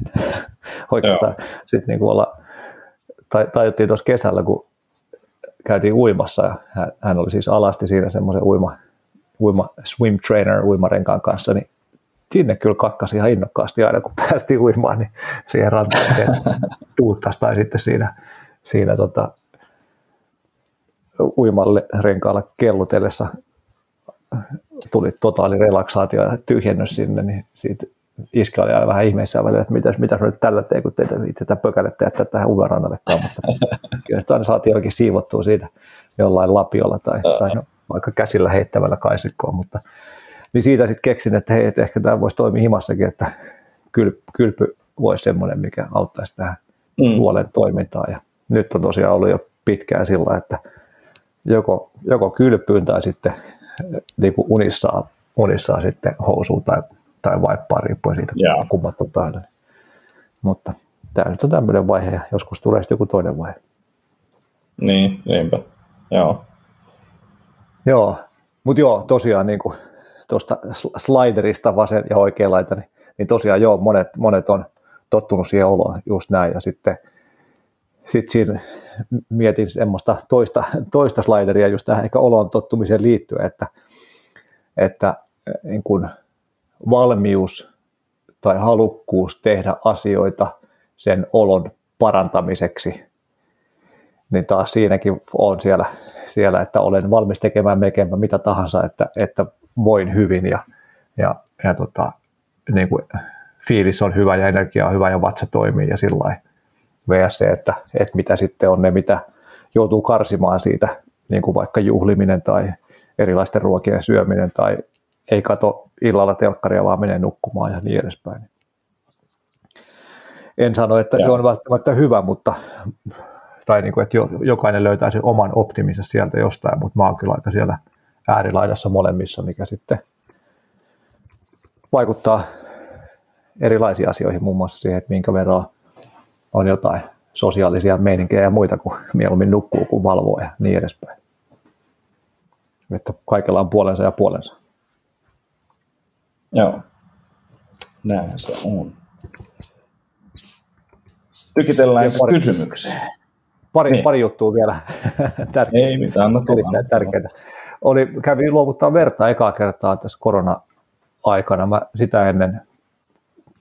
<laughs> Oikeastaan sitten niin kuin olla, tai, tajuttiin tuossa kesällä, kun käytiin uimassa ja hän, hän oli siis alasti siinä semmoisen uima, uima, swim trainer uimarenkaan kanssa, niin sinne kyllä kakkasi ihan innokkaasti aina, kun päästiin uimaan, niin siihen rantaan <laughs> tuuttaisi tai sitten siinä, siinä tota, uimalle renkaalla kellutellessa tuli totaali relaksaatio ja tyhjennys sinne, niin siitä iskä oli aina vähän ihmeissään välillä, että mitäs, mitäs nyt tällä tee, kun teitä tätä pökälette jättää tähän uimarannallekaan, mutta <laughs> kyllä aina saatiin oikein siivottua siitä jollain lapiolla tai, tai vaikka käsillä heittämällä kaisikkoon, mutta niin siitä sitten keksin, että hei, että ehkä tämä voisi toimia himassakin, että kylpy, kylpy voisi semmoinen, mikä auttaisi tähän mm. luolen toimintaan. Ja nyt on tosiaan ollut jo pitkään sillä, että joko, joko kylpyyn tai sitten niin kuin unissaan, unissaan sitten housuun tai, tai vaippaan riippuen siitä, yeah. kummat on päällä. Mutta tämä nyt on tämmöinen vaihe ja joskus tulee sitten joku toinen vaihe. Niin, niinpä. Joo. Joo, mutta joo, tosiaan niin kuin tuosta sliderista vasen ja oikea laita, niin, niin tosiaan joo, monet, monet on tottunut siihen oloon just näin. Ja sitten sit siinä mietin semmoista toista, toista slideria just tähän ehkä oloon tottumiseen liittyen, että, että niin kuin valmius tai halukkuus tehdä asioita sen olon parantamiseksi, niin taas siinäkin on siellä, siellä että olen valmis tekemään melkeinpä mitä tahansa, että, että voin hyvin ja, ja, ja tota, niin kuin fiilis on hyvä ja energia on hyvä ja vatsa toimii ja sillä lailla. VS se, että, että mitä sitten on ne, mitä joutuu karsimaan siitä, niin kuin vaikka juhliminen tai erilaisten ruokien syöminen tai ei kato illalla telkkaria, vaan menee nukkumaan ja niin edespäin. En sano, että ja. se on välttämättä hyvä, mutta tai niin kuin, että jokainen löytää sen oman optiminsa sieltä jostain, mutta mä oon kyllä aika siellä äärilaidassa molemmissa, mikä sitten vaikuttaa erilaisiin asioihin, muun muassa siihen, että minkä verran on jotain sosiaalisia meininkejä ja muita, kuin mieluummin nukkuu kuin valvoo ja niin edespäin. Että kaikella on puolensa ja puolensa. Joo, näin se on. Tykitellään pari, kysymykseen. Pari, niin. pari juttua vielä. Ei mitään, anna tulla. Tärkeää oli, kävi luovuttaa verta ekaa kertaa tässä korona-aikana. Mä sitä ennen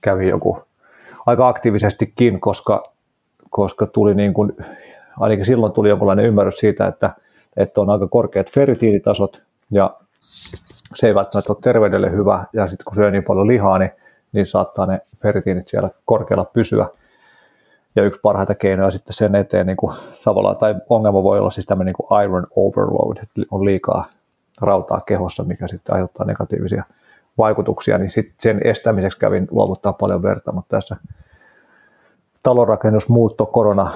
kävin joku aika aktiivisestikin, koska, koska tuli niin kuin, ainakin silloin tuli jonkinlainen ymmärrys siitä, että, että on aika korkeat ferritiinitasot ja se ei välttämättä ole terveydelle hyvä ja sitten kun syö niin paljon lihaa, niin, niin saattaa ne ferritiinit siellä korkealla pysyä. Ja yksi parhaita keinoja sitten sen eteen, niin kuin, tavallaan, tai ongelma voi olla siis tämmöinen niin iron overload, että on liikaa rautaa kehossa, mikä sitten aiheuttaa negatiivisia vaikutuksia, niin sitten sen estämiseksi kävin luovuttaa paljon verta, mutta tässä talonrakennus, muutto, korona,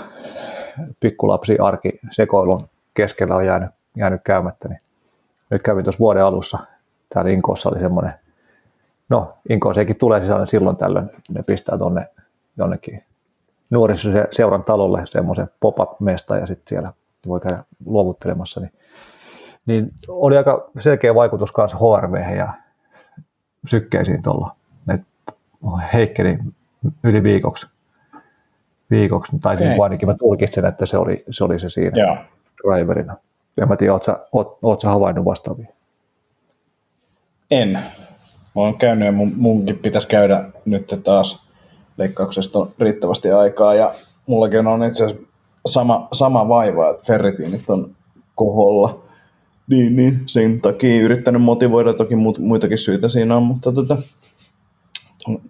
pikkulapsi, arki, sekoilun keskellä on jäänyt, jäänyt käymättä, niin nyt kävin tuossa vuoden alussa, täällä Inkoossa oli semmoinen, no Inkooseenkin tulee sisällä silloin tällöin, ne pistää tuonne jonnekin nuorisoseuran talolle semmoisen pop-up-mesta ja sitten siellä voi käydä luovuttelemassa, niin, niin oli aika selkeä vaikutus kanssa HRV ja sykkeisiin tuolla. heikkeli yli viikoksi. viikoksi. Tai okay. ainakin mä tulkitsen, että se oli se, oli se siinä Joo. driverina. En mä tiedä, ootko sä havainnut vastaavia? En. Mä oon käynyt ja mun, munkin pitäisi käydä nyt taas leikkauksesta on riittävästi aikaa ja mullakin on itse asiassa sama, sama vaiva, että ferritiinit on koholla. Niin, niin, sen takia yrittänyt motivoida, toki muitakin syitä siinä on, mutta tota,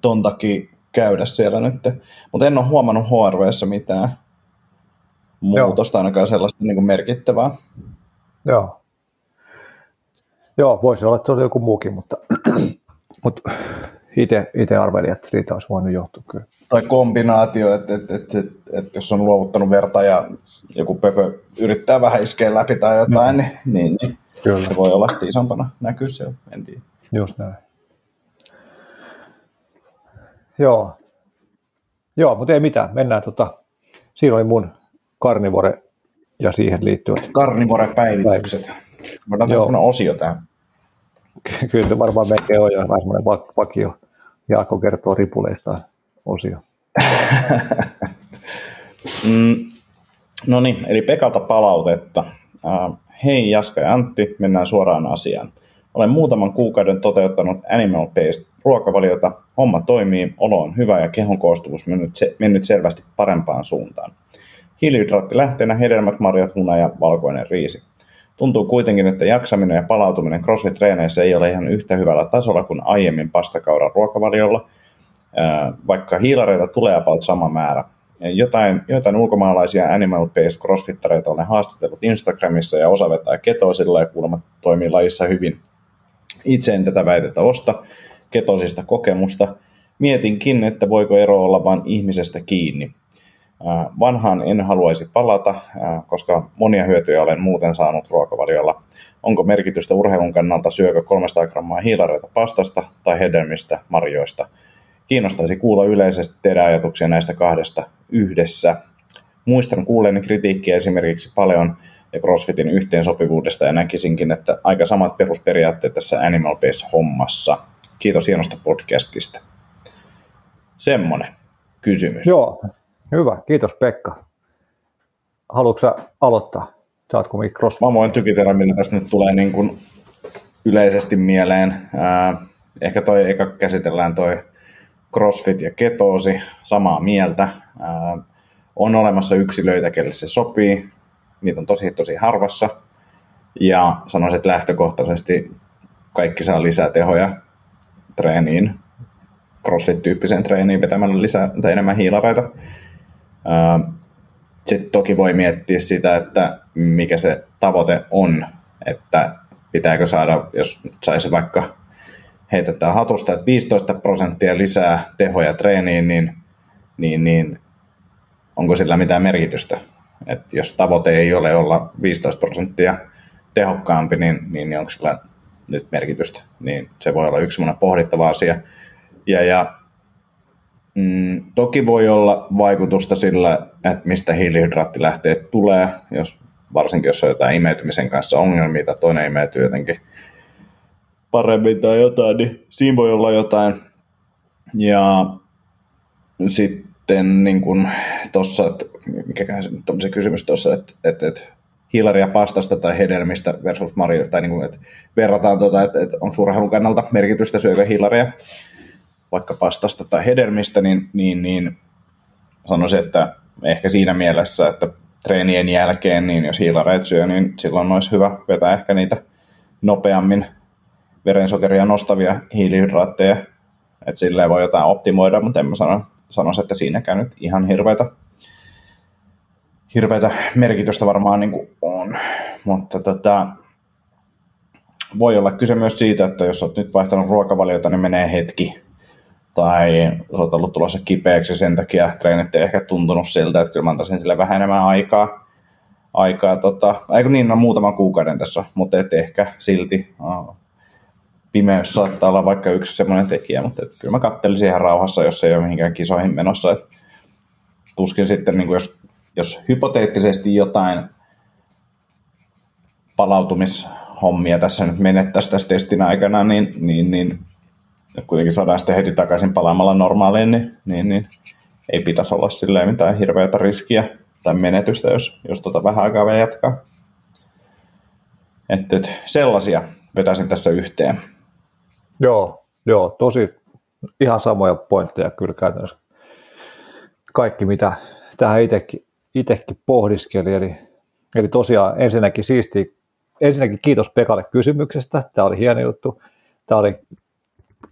ton, takia käydä siellä nyt. Mutta en ole huomannut HRVssä mitään muutosta, Joo. ainakaan sellaista niin kuin merkittävää. Joo. Joo, voisi olla että joku muukin, mutta, <clears throat> mutta itse arvelin, että siitä olisi voinut johtua kyllä. Tai kombinaatio, että, että, että, että, että jos on luovuttanut verta ja joku pöpö yrittää vähän iskeä läpi tai jotain, mm. niin, niin, niin kyllä. se voi olla sitten isompana näkyy siellä, en tiedä. Just näin. Joo. Joo, mutta ei mitään. Mennään tota, siinä oli mun karnivore ja siihen liittyvät. Karnivore-päivitykset. Voidaan tehdä osio tähän. Kyllä se varmaan melkein on jo vähän semmoinen vakio. Jaakko kertoo ripuleista osio. <laughs> mm, no niin, eli Pekalta palautetta. Uh, hei Jaska ja Antti, mennään suoraan asiaan. Olen muutaman kuukauden toteuttanut Animal Based ruokavaliota. Homma toimii, olo on hyvä ja kehon koostumus mennyt, se, mennyt selvästi parempaan suuntaan. Hiilihydraattilähteenä hedelmät, marjat, huna ja valkoinen riisi. Tuntuu kuitenkin, että jaksaminen ja palautuminen CrossFit-treeneissä ei ole ihan yhtä hyvällä tasolla kuin aiemmin pastakauran ruokavaliolla, vaikka hiilareita tulee about sama määrä. Jotain, jotain ulkomaalaisia animal-based crossfittareita olen haastatellut Instagramissa ja osa vetää ketosilla ja kuulemma toimii lajissa hyvin. Itse en tätä väitettä osta, ketosista kokemusta. Mietinkin, että voiko ero olla vain ihmisestä kiinni. Vanhaan en haluaisi palata, koska monia hyötyjä olen muuten saanut ruokavaliolla. Onko merkitystä urheilun kannalta syökö 300 grammaa hiilareita pastasta tai hedelmistä, marjoista? Kiinnostaisi kuulla yleisesti teidän ajatuksia näistä kahdesta yhdessä. Muistan kuuleeni kritiikkiä esimerkiksi paljon ja CrossFitin yhteensopivuudesta ja näkisinkin, että aika samat perusperiaatteet tässä Animal Base hommassa. Kiitos hienosta podcastista. Semmonen kysymys. Joo, Hyvä, kiitos Pekka. Haluatko aloittaa? Saatko mikros? Mä voin tykitellä, mitä tässä nyt tulee niin kuin yleisesti mieleen. Ehkä toi eka käsitellään toi CrossFit ja ketoosi, samaa mieltä. On olemassa yksilöitä, kelle se sopii. Niitä on tosi, tosi harvassa. Ja sanoisin, että lähtökohtaisesti kaikki saa lisää tehoja treeniin, CrossFit-tyyppiseen treeniin vetämällä lisää tai enemmän hiilareita. Sitten toki voi miettiä sitä, että mikä se tavoite on, että pitääkö saada, jos saisi vaikka heitetään hatusta, että 15 prosenttia lisää tehoja treeniin, niin, niin, niin onko sillä mitään merkitystä? Et jos tavoite ei ole olla 15 prosenttia tehokkaampi, niin, niin, niin onko sillä nyt merkitystä? Niin se voi olla yksi pohdittava asia. Ja, ja Mm, toki voi olla vaikutusta sillä, että mistä hiilihydraattilähteet tulee, jos, varsinkin jos on jotain imeytymisen kanssa ongelmia tai toinen imeytyy jotenkin paremmin tai jotain, niin siinä voi olla jotain. Ja sitten niin kuin tuossa, että mikäkään on se kysymys tuossa, että, että, että hiilaria pastasta tai hedelmistä versus marjoista, tai niin kuin, että verrataan tuota, että, että on suurhailun kannalta merkitystä syökö hiilaria vaikka pastasta tai hedelmistä, niin, niin, niin sanoisin, että ehkä siinä mielessä, että treenien jälkeen, niin jos hiilareet syö, niin silloin olisi hyvä vetää ehkä niitä nopeammin verensokeria nostavia hiilihydraatteja, että silleen voi jotain optimoida, mutta en mä sano, sanoisi, että siinäkään nyt ihan hirveätä, hirveätä merkitystä varmaan niin kuin on, mutta tota, voi olla kyse myös siitä, että jos olet nyt vaihtanut ruokavaliota, niin menee hetki tai olet ollut tulossa kipeäksi sen takia treenit ei ehkä tuntunut siltä, että kyllä mä antaisin sille vähän enemmän aikaa. aikaa. Tota, eikö niin, no muutaman kuukauden tässä, mutta et ehkä silti uh, pimeys saattaa olla vaikka yksi semmoinen tekijä, mutta et kyllä mä kattelisin ihan rauhassa, jos ei ole mihinkään kisoihin menossa. Et tuskin sitten, niin jos, jos hypoteettisesti jotain palautumishommia tässä nyt menettäisiin tässä testin aikana, niin, niin, niin kuitenkin saadaan sitten heti takaisin palaamalla normaaliin, niin, niin, niin ei pitäisi olla silleen mitään hirveätä riskiä tai menetystä, jos, jos tota vähän aikaa vielä jatkaa. Että et, sellaisia vetäisin tässä yhteen. Joo, joo, tosi ihan samoja pointteja kyllä käytännössä. Kaikki, mitä tähän itsekin, itsekin pohdiskeli. Eli, eli tosiaan ensinnäkin siisti, ensinnäkin kiitos Pekalle kysymyksestä. Tämä oli hieno juttu. Tämä oli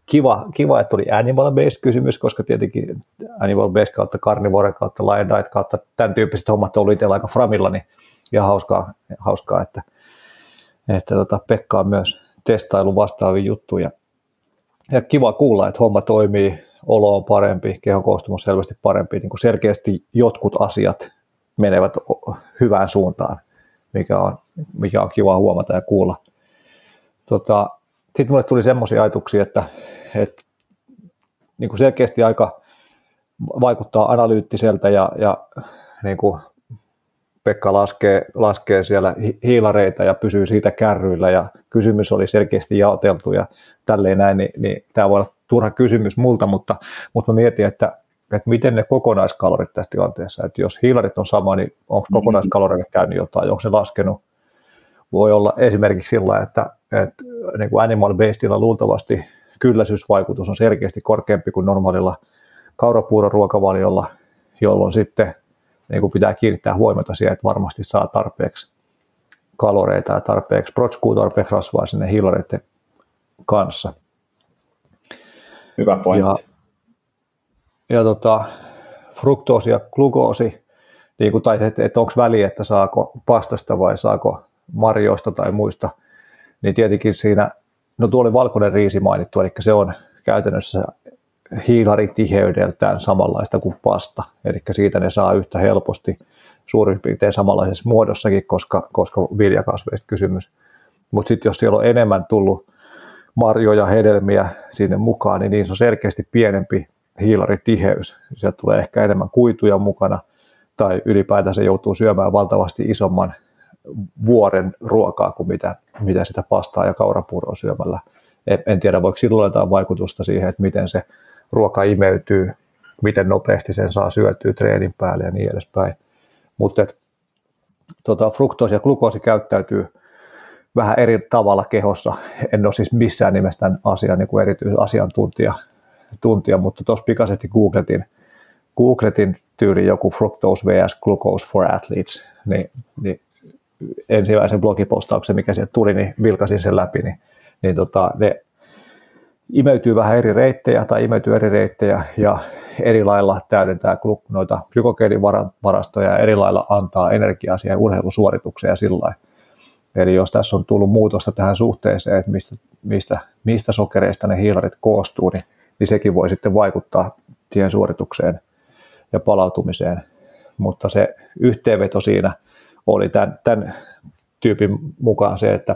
kiva, kiva, että tuli animal-based kysymys, koska tietenkin animal-based kautta carnivore kautta lion diet kautta tämän tyyppiset hommat on ollut itsellä aika framilla, niin ihan hauskaa, hauskaa että, että tota, Pekka on myös testailu vastaavia juttuja. Ja kiva kuulla, että homma toimii, olo on parempi, kehon koostumus selvästi parempi, niin kuin selkeästi jotkut asiat menevät hyvään suuntaan, mikä on, mikä on kiva huomata ja kuulla. Tota, sitten mulle tuli semmoisia ajatuksia, että, että niin kuin selkeästi aika vaikuttaa analyyttiseltä ja, ja niin kuin Pekka laskee, laskee siellä hiilareita ja pysyy siitä kärryillä ja kysymys oli selkeästi jaoteltu ja tälleen näin, niin, niin tämä voi olla turha kysymys multa, mutta, mutta mä mietin, että, että miten ne kokonaiskalorit tässä tilanteessa, että jos hiilarit on sama, niin onko mm-hmm. kokonaiskaloreille käynyt jotain, onko se laskenut, voi olla esimerkiksi sillä, että, että niin kuin animal basedilla luultavasti kylläisyysvaikutus on selkeästi korkeampi kuin normaalilla kaurapuuron ruokavaliolla, jolloin sitten niin kuin pitää kiinnittää huomiota siihen, että varmasti saa tarpeeksi kaloreita ja tarpeeksi protskua, tarpeeksi rasvaa sinne hiilareiden kanssa. Hyvä pointti. Ja, ja tota, fruktoosi ja glukoosi, niin kuin, tai että, että onko väliä, että saako pastasta vai saako marjoista tai muista, niin tietenkin siinä, no tuo oli valkoinen riisi mainittu, eli se on käytännössä hiilaritiheydeltään samanlaista kuin pasta, eli siitä ne saa yhtä helposti suurin piirtein samanlaisessa muodossakin, koska, koska viljakasveista kysymys. Mutta sitten jos siellä on enemmän tullut marjoja, hedelmiä sinne mukaan, niin niissä on selkeästi pienempi hiilaritiheys. Sieltä tulee ehkä enemmän kuituja mukana, tai ylipäätään se joutuu syömään valtavasti isomman vuoren ruokaa kuin mitä, mitä sitä pastaa ja kaurapuuroa syömällä. En, tiedä, voiko sillä olla jotain vaikutusta siihen, että miten se ruoka imeytyy, miten nopeasti sen saa syötyä treenin päälle ja niin edespäin. Mutta tota, fruktoosi ja glukoosi käyttäytyy vähän eri tavalla kehossa. En ole siis missään nimessä tämän asian niin kuin erityisasiantuntija, tuntia, mutta tuossa pikaisesti googletin, googletin tyyli joku fructose vs glucose for athletes, niin, niin ensimmäisen blogipostauksen, mikä sieltä tuli, niin vilkasin sen läpi, niin, niin tota, ne imeytyy vähän eri reittejä tai imeytyy eri reittejä ja eri lailla täydentää noita glykogeenivarastoja ja eri lailla antaa energiaa siihen urheilusuoritukseen ja sillä Eli jos tässä on tullut muutosta tähän suhteeseen, että mistä, mistä, mistä sokereista ne hiilarit koostuu, niin, niin sekin voi sitten vaikuttaa tien suoritukseen ja palautumiseen. Mutta se yhteenveto siinä oli tämän, tämän tyypin mukaan se, että,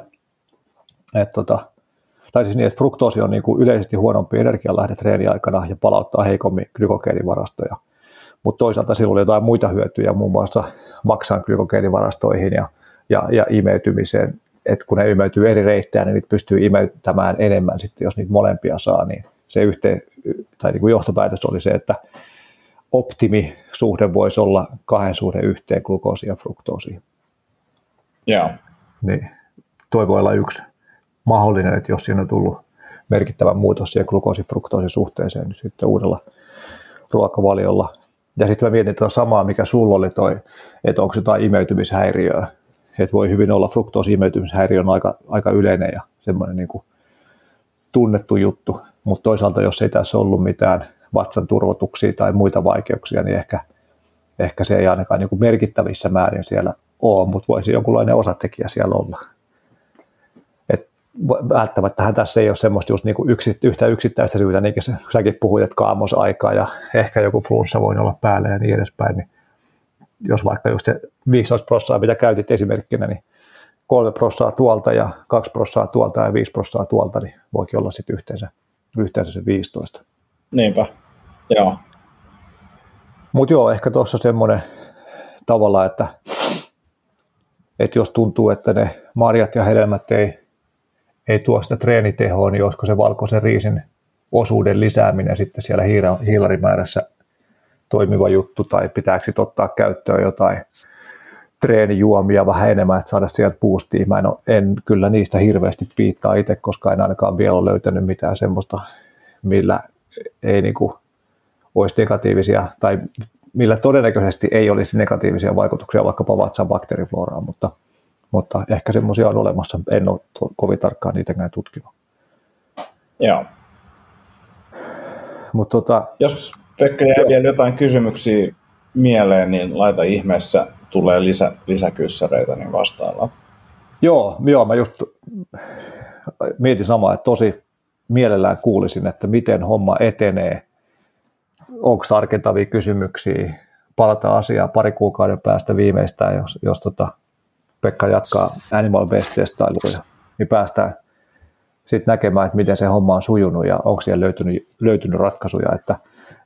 että tota, tai siis niin, että fruktoosi on niin kuin yleisesti huonompi energialähde treeniaikana ja palauttaa heikommin glykogeenivarastoja. Mutta toisaalta sillä oli jotain muita hyötyjä, muun muassa maksan glykogeenivarastoihin ja, ja, ja imeytymiseen. Et kun ne imeytyy eri reittejä, niin niitä pystyy imeyttämään enemmän sitten, jos niitä molempia saa, niin se yhteen, tai niin kuin johtopäätös oli se, että optimisuhde voisi olla kahden suhde yhteen glukoosi ja fruktoosi. Joo. Niin, toi voi olla yksi mahdollinen, että jos siinä on tullut merkittävä muutos siihen glukoosifruktoosin suhteeseen niin sitten uudella ruokavaliolla. Ja sitten mä mietin tuota samaa, mikä sulla oli toi, että onko jotain imeytymishäiriöä. Että voi hyvin olla fruktoosi-imeytymishäiriö on aika, aika yleinen ja semmoinen niin tunnettu juttu. Mutta toisaalta, jos ei tässä ollut mitään vatsan turvotuksia tai muita vaikeuksia, niin ehkä, ehkä se ei ainakaan niin merkittävissä määrin siellä ole, mutta voisi jonkunlainen osatekijä siellä olla välttämättä tässä ei ole semmoista just niin kuin yksi, yhtä yksittäistä syytä, niin kuin säkin puhuit, että kaamosaikaa ja ehkä joku flunssa voi olla päällä ja niin edespäin, niin jos vaikka just se 15 prossaa, mitä käytit esimerkkinä, niin kolme prossaa tuolta ja kaksi prossaa tuolta ja viisi prossaa tuolta, niin voikin olla sitten yhteensä, yhteensä se 15. Niinpä, joo. Mutta joo, ehkä tuossa semmoinen tavalla, että, että jos tuntuu, että ne marjat ja hedelmät ei, ei tuo sitä treenitehoa, niin olisiko se valkoisen riisin osuuden lisääminen sitten siellä hiilarimäärässä toimiva juttu, tai pitääkö ottaa käyttöön jotain treenijuomia vähän enemmän, että saada sieltä boostia. Mä en, ole, en kyllä niistä hirveästi piittaa itse, koska en ainakaan vielä ole löytänyt mitään semmoista, millä ei niin kuin, olisi negatiivisia, tai millä todennäköisesti ei olisi negatiivisia vaikutuksia vaikkapa vatsan bakteerifloraan, mutta, mutta ehkä semmoisia on olemassa. En ole kovin tarkkaan niitäkään tutkinut. Joo. Mut tota, Jos Pekka jää vielä jotain kysymyksiä mieleen, niin laita ihmeessä, tulee lisä, lisäkyssäreitä, niin vastaillaan. Joo, joo, mä just mietin samaa, että tosi mielellään kuulisin, että miten homma etenee, onko tarkentavia kysymyksiä, palata asiaan pari kuukauden päästä viimeistään, jos, jos tota Pekka jatkaa Animal Best testailuja, niin päästään sitten näkemään, että miten se homma on sujunut ja onko siellä löytynyt, löytynyt ratkaisuja, että,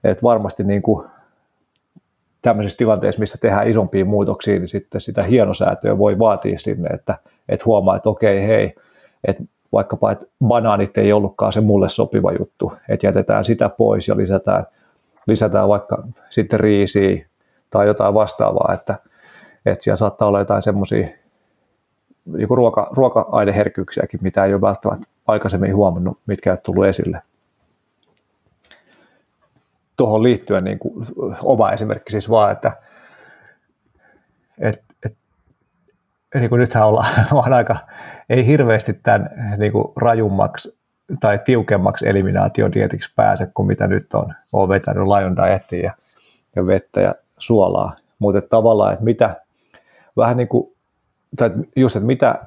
että varmasti niin kuin tämmöisissä tilanteissa, missä tehdään isompia muutoksia, niin sitten sitä hienosäätöä voi vaatia sinne, että, että huomaa, että okei, hei, että vaikkapa että banaanit ei ollutkaan se mulle sopiva juttu, että jätetään sitä pois ja lisätään, lisätään vaikka sitten riisiä tai jotain vastaavaa, että, että siellä saattaa olla jotain semmoisia joku ruoka, ruoka-aineherkkyyksiäkin, mitä ei ole välttämättä aikaisemmin huomannut, mitkä eivät tullut esille. Tuohon liittyen niin kuin, oma esimerkki siis vaan, että et, et, niin kuin nythän ollaan <laughs> vaan aika, ei hirveästi tämän niin kuin rajummaksi tai tiukemmaksi eliminaatiodietiksi pääse kuin mitä nyt on. Olen vetänyt Lion Dietia ja, ja vettä ja suolaa. Mutta tavallaan, että mitä, vähän niin kuin, tai just, että mitä,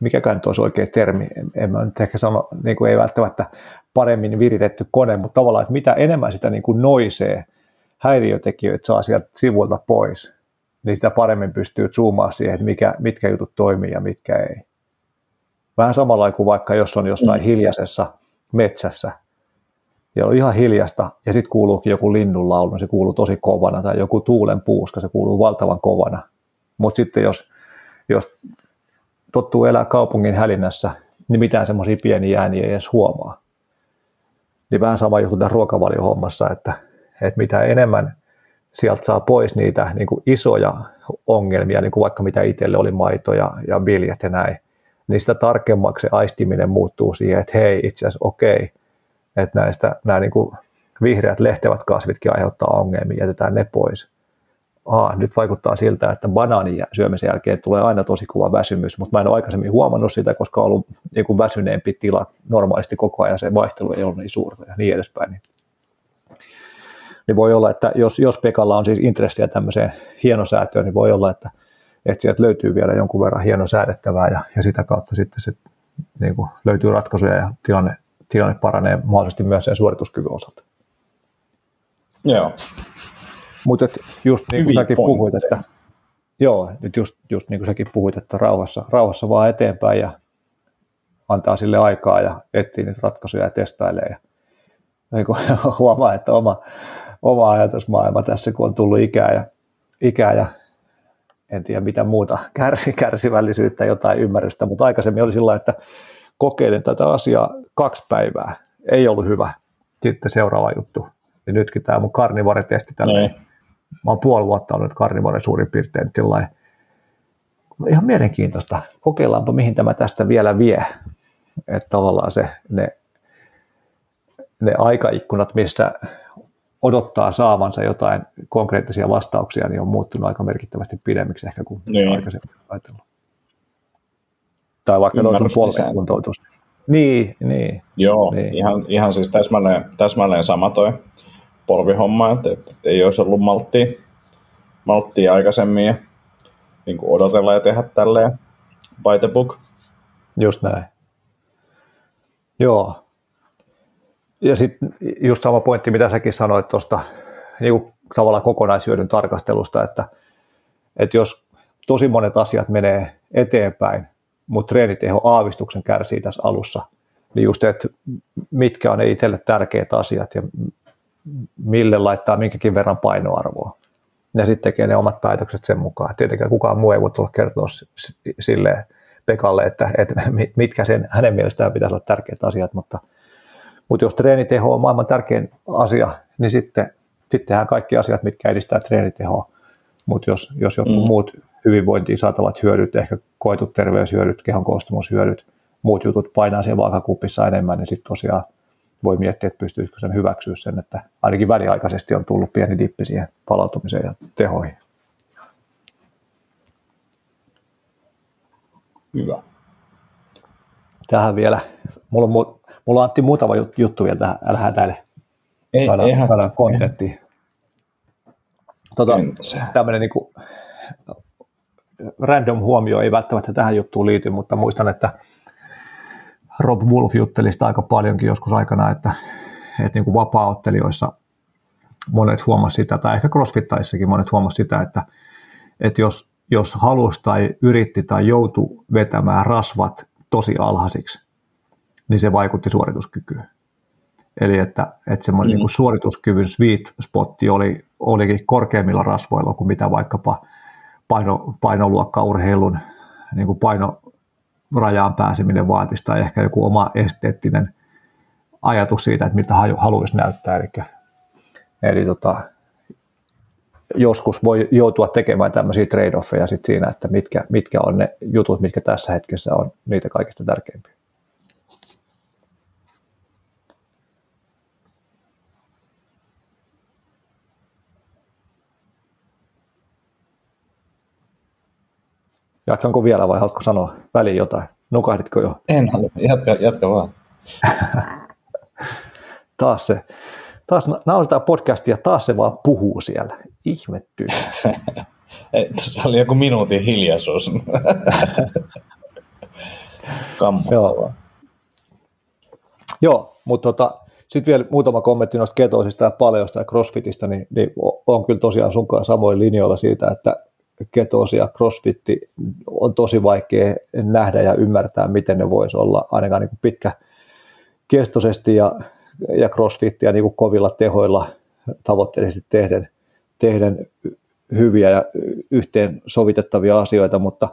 mikäkään nyt olisi oikea termi, en, mä nyt ehkä sano, niin kuin ei välttämättä paremmin viritetty kone, mutta tavallaan, että mitä enemmän sitä niin kuin noisee, häiriötekijöitä saa sieltä sivuilta pois, niin sitä paremmin pystyy zoomaan siihen, että mikä, mitkä jutut toimii ja mitkä ei. Vähän samalla kuin vaikka jos on jossain mm. hiljaisessa metsässä, ja on ihan hiljasta, ja sitten kuuluukin joku linnun laulu, se kuuluu tosi kovana, tai joku tuulen puuska, se kuuluu valtavan kovana. Mutta sitten jos, jos tottuu elää kaupungin hälinnässä, niin mitään semmoisia pieniä ääniä ei edes huomaa. Niin vähän sama juttu tässä ruokavaliohommassa, että, että mitä enemmän sieltä saa pois niitä niin kuin isoja ongelmia, niin kuin vaikka mitä itselle oli maito ja, ja viljat ja näin, niin sitä tarkemmaksi se aistiminen muuttuu siihen, että hei, itse asiassa okei, että näistä nämä niin kuin vihreät lehtevät kasvitkin aiheuttaa ongelmia, jätetään ne pois. Aa, nyt vaikuttaa siltä, että banaanin syömisen jälkeen tulee aina tosi kova väsymys, mutta mä en ole aikaisemmin huomannut sitä, koska on ollut niin kuin väsyneempi tila normaalisti koko ajan, se vaihtelu ei ole niin suurta ja niin edespäin. Niin niin voi olla, että jos, jos Pekalla on siis intressiä tämmöiseen hienosäätöön, niin voi olla, että, että sieltä löytyy vielä jonkun verran hienosäädettävää ja, ja sitä kautta sitten se, niin kuin löytyy ratkaisuja ja tilanne, tilanne paranee mahdollisesti myös sen suorituskyvyn osalta. Joo. Mutta just niin kuin säkin puhuit, että joo, nyt just, just niin kuin säkin puhuit, että rauhassa, rauhassa vaan eteenpäin ja antaa sille aikaa ja etsii niitä ratkaisuja ja testailee ja niin <laughs> huomaa, että oma, oma ajatusmaailma tässä, kun on tullut ikää ja, ikää ja en tiedä mitä muuta, <laughs> kärsi, kärsivällisyyttä, jotain ymmärrystä, mutta aikaisemmin oli sillä että kokeilen tätä asiaa kaksi päivää, ei ollut hyvä. Sitten seuraava juttu. Ja nytkin tämä mun karnivoritesti tällä. Niin. Mä oon puoli vuotta ollut karnivore suurin piirtein tilain. Ihan mielenkiintoista. Kokeillaanpa, mihin tämä tästä vielä vie. Että tavallaan se, ne, ne aikaikkunat, missä odottaa saavansa jotain konkreettisia vastauksia, niin on muuttunut aika merkittävästi pidemmiksi ehkä kuin niin. aikaisemmin ajatellut. Tai vaikka tuo polven kuntoutus. Niin, niin. Joo, niin. Ihan, ihan siis täsmälleen, täsmälleen sama toi polvihomma, että, että, että ei olisi ollut malttia, malttia aikaisemmin ja niin kuin odotella ja tehdä tälleen by the book. Just näin. Joo, ja sitten just sama pointti, mitä säkin sanoit tuosta niin tavallaan kokonaishyödyn tarkastelusta, että, että jos tosi monet asiat menee eteenpäin, mutta treeniteho aavistuksen kärsii tässä alussa, niin just, että mitkä on ne itselle tärkeät asiat ja mille laittaa minkäkin verran painoarvoa. Ja sitten tekee ne omat päätökset sen mukaan. Tietenkään kukaan muu ei voi tulla kertoa sille Pekalle, että, että mitkä sen hänen mielestään pitäisi olla tärkeät asiat, mutta, mutta jos treeniteho on maailman tärkein asia, niin sitten, sittenhän kaikki asiat, mitkä edistää treenitehoa. Mutta jos, jos jotkut mm. muut hyvinvointiin saatavat hyödyt, ehkä koetut terveyshyödyt, kehon koostumushyödyt, muut jutut painaa siellä vaakakupissa enemmän, niin sitten tosiaan voi miettiä, että pystyisikö sen hyväksyä sen, että ainakin väliaikaisesti on tullut pieni dippi siihen palautumiseen ja tehoihin. Hyvä. Tähän vielä, mulla on, mulla on Antti muutama juttu vielä tähän, älä hätäile. Ei, saadaan, ei saadaan kontenttia. Tota, tämmöinen niin kuin, random huomio ei välttämättä tähän juttuun liity, mutta muistan, että Rob Wolf jutteli sitä aika paljonkin joskus aikana, että, että niin kuin vapaa-ottelijoissa monet huomasivat sitä, tai ehkä crossfittaissakin monet huomasivat sitä, että, että jos, jos halusi tai yritti tai joutui vetämään rasvat tosi alhaisiksi, niin se vaikutti suorituskykyyn. Eli että, että semmoinen mm. niin kuin suorituskyvyn sweet spotti oli, olikin korkeimmilla rasvoilla kuin mitä vaikkapa paino, painoluokkaurheilun niin kuin paino, rajaan pääseminen vaatisi tai ehkä joku oma esteettinen ajatus siitä, että mitä haluaisi näyttää. Eli, eli tota, joskus voi joutua tekemään tämmöisiä trade-offeja sit siinä, että mitkä, mitkä on ne jutut, mitkä tässä hetkessä on niitä kaikista tärkeimpiä. Jatkanko vielä vai haluatko sanoa väliin jotain? Nukahditko jo? En halua, jatka, jatka vaan. <laughs> taas se, taas nauhoitetaan podcastia, taas se vaan puhuu siellä. Ihmetty. <laughs> Tässä oli joku minuutin hiljaisuus. <laughs> Joo. Joo, mutta tota, sitten vielä muutama kommentti noista ketoisista ja paljosta ja crossfitista, niin, niin on kyllä tosiaan sunkaan samoin linjoilla siitä, että ketoosi ja crossfitti on tosi vaikea nähdä ja ymmärtää, miten ne voisi olla ainakaan niin pitkä kestoisesti ja, ja crossfittia niin kuin kovilla tehoilla tavoitteellisesti tehden, tehden hyviä ja yhteen sovitettavia asioita, mutta,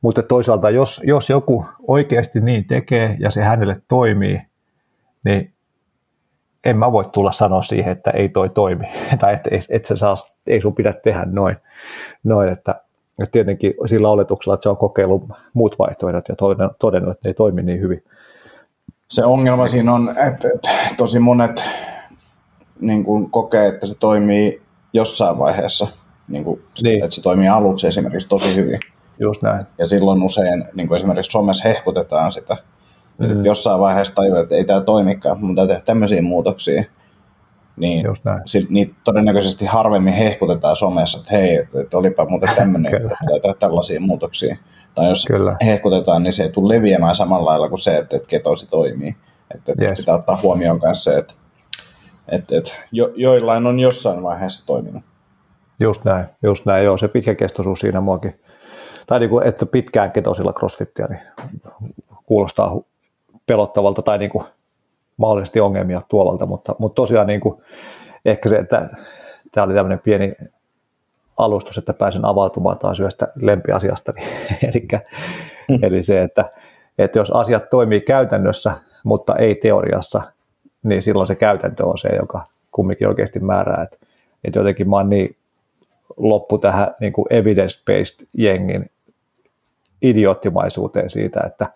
mutta toisaalta jos, jos joku oikeasti niin tekee ja se hänelle toimii, niin en mä voi tulla sanoa siihen, että ei toi toimi, <laughs> tai että et, et sä saa, ei sun pidä tehdä noin, noin että, että tietenkin sillä oletuksella, että se on kokeillut muut vaihtoehdot ja todennut, että ne ei toimi niin hyvin. Se ongelma siinä on, että, että tosi monet niin kuin kokee, että se toimii jossain vaiheessa, niin kuin, niin. että se toimii aluksi esimerkiksi tosi hyvin. Just näin. Ja silloin usein niin kuin esimerkiksi Suomessa hehkutetaan sitä, ja sitten mm. jossain vaiheessa tajuaa, että ei tämä toimikaan, mutta tehdä tämmöisiä muutoksia. Niin sit, niitä todennäköisesti harvemmin hehkutetaan somessa, että hei, että, että olipa muuten tämmöinen, että tehdä tällaisia muutoksia. Tai jos Kyllä. hehkutetaan, niin se ei tule leviämään samalla lailla kuin se, että, että ketosi toimii. Että, että yes. pitää ottaa huomioon myös se, että, että, että jo, joillain on jossain vaiheessa toiminut. Just näin, just näin, joo, se pitkäkestoisuus siinä muakin. Tai niin kuin, että pitkään ketosilla crossfittiä, niin kuulostaa pelottavalta tai niin kuin mahdollisesti ongelmia tuovalta, mutta, mutta tosiaan niin kuin ehkä se, että tämä oli tämmöinen pieni alustus, että pääsen avautumaan taas yhdestä lempiasiasta, <laughs> eli, mm. eli se, että, että jos asiat toimii käytännössä, mutta ei teoriassa, niin silloin se käytäntö on se, joka kumminkin oikeasti määrää, että, että jotenkin mä oon niin loppu tähän niin evidence-based jengin idioottimaisuuteen siitä, että,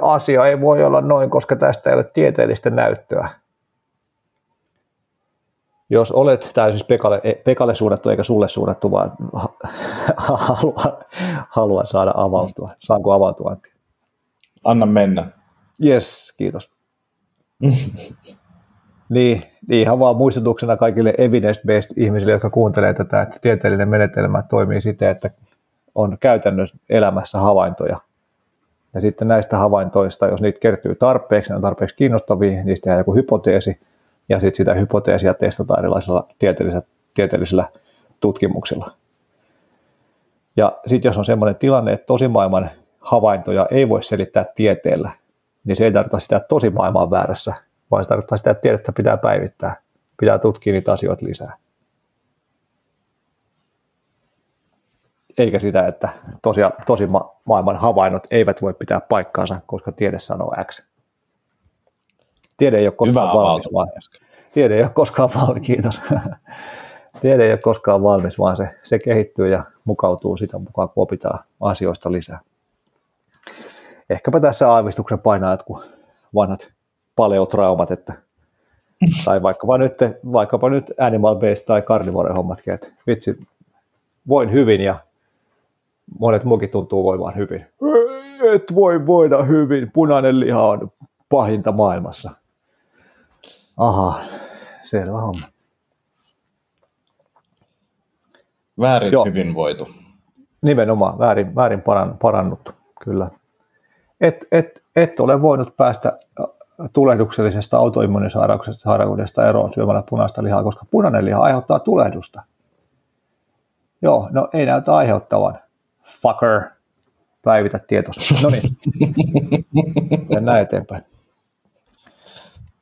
asia ei voi olla noin, koska tästä ei ole tieteellistä näyttöä. Jos olet, tämä siis Pekalle, Pekalle suunnattu eikä sulle suunnattu, vaan <laughs> haluan, haluan saada avautua. Saanko avautua, Antti? Anna mennä. Yes, kiitos. <laughs> niin, niin, ihan vaan muistutuksena kaikille evidence-based ihmisille, jotka kuuntelee tätä, että tieteellinen menetelmä toimii siten, että on käytännössä elämässä havaintoja – ja sitten näistä havaintoista, jos niitä kertyy tarpeeksi, ne on tarpeeksi kiinnostavia, niistä tehdään joku hypoteesi, ja sitten sitä hypoteesia testataan erilaisilla tieteellisillä, tieteellisillä tutkimuksilla. Ja sitten jos on sellainen tilanne, että tosimaailman havaintoja ei voi selittää tieteellä, niin se ei tarkoita sitä, että tosimaailma on väärässä, vaan se tarkoittaa sitä, että tiedettä pitää päivittää, pitää tutkia niitä asioita lisää. Eikä sitä, että tosia, tosi maailman havainnot eivät voi pitää paikkaansa, koska tiede sanoo X. Tiede ei ole koskaan Hyvä valmis, vaan, tiede ei ole koskaan valmis, kiitos. <laughs> tiede ei ole koskaan valmis, vaan se, se kehittyy ja mukautuu sitä mukaan, kun opitaan asioista lisää. Ehkäpä tässä aavistuksen painaa jotkut vanhat paleotraumat, että <laughs> tai vaikkapa nyt, vaikkapa nyt animal based tai carnivore hommatkin, että vitsi, voin hyvin ja monet muukin tuntuu voimaan hyvin. Et voi voida hyvin, punainen liha on pahinta maailmassa. Aha, selvä homma. Väärin Joo. hyvin voitu. Nimenomaan, väärin, väärin paran, parannuttu, kyllä. Et, et, et ole voinut päästä tulehduksellisesta autoimmunisairaudesta eroon syömällä punaista lihaa, koska punainen liha aiheuttaa tulehdusta. Joo, no ei näytä aiheuttavan. Fucker. Päivitä tietoa. No niin. Mennään eteenpäin.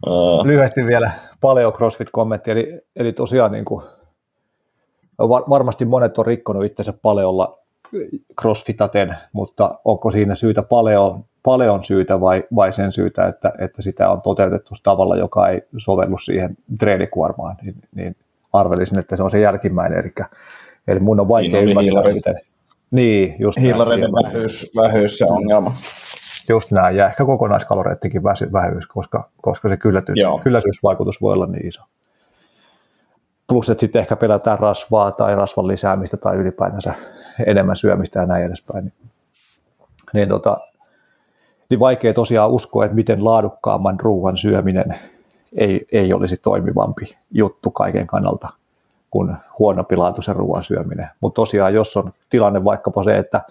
Uh. Lyhyesti vielä paljon CrossFit-kommentti, eli, eli tosiaan niin kuin, var, varmasti monet on rikkonut itsensä paleolla crossfitaten, mutta onko siinä syytä paljon, paljon syytä vai, vai sen syytä, että, että sitä on toteutettu tavalla, joka ei sovellu siihen treenikuormaan, niin, niin arvelisin, että se on se jälkimmäinen, eli, eli mun on vaikea niin, ymmärtää, miten... Niin, just Hiilareiden vähyys, vähyys se ongelma. Just näin, ja ehkä kokonaiskaloreittikin vähyys, koska, koska se kyllätys, kylläisyysvaikutus voi olla niin iso. Plus, että sitten ehkä pelätään rasvaa tai rasvan lisäämistä tai ylipäätänsä enemmän syömistä ja näin edespäin. Niin, niin, tota, niin vaikea tosiaan uskoa, että miten laadukkaamman ruoan syöminen ei, ei olisi toimivampi juttu kaiken kannalta kuin huonopilaatuisen ruoan syöminen. Mutta tosiaan, jos on tilanne vaikkapa se, että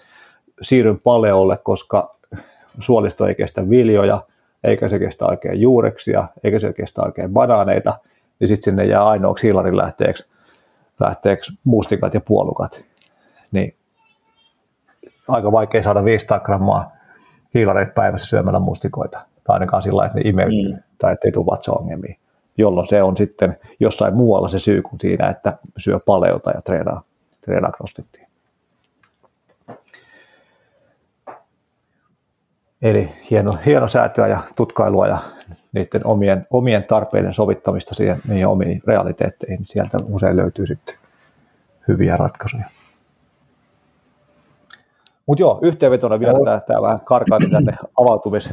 siirryn paleolle, koska suolisto ei kestä viljoja, eikä se kestä oikein juureksia, eikä se kestä oikein banaaneita, niin sitten sinne jää ainoaksi hiilarin lähteeksi, lähteeksi mustikat ja puolukat. Niin aika vaikea saada 500 grammaa hiilareita päivässä syömällä mustikoita, tai ainakaan sillä että ne imeytyy, mm. tai ettei tule vatsaongelmia, jolloin se on sitten jossain muualla se syy kuin siinä, että syö paleota ja treenaa, treenaa crossfittiä. Eli hieno, hieno säätöä ja tutkailua ja niiden omien, omien tarpeiden sovittamista siihen niihin omiin realiteetteihin. Sieltä usein löytyy sitten hyviä ratkaisuja. Mutta joo, yhteenvetona vielä tämä, tämä vähän karkaani tänne avautumis,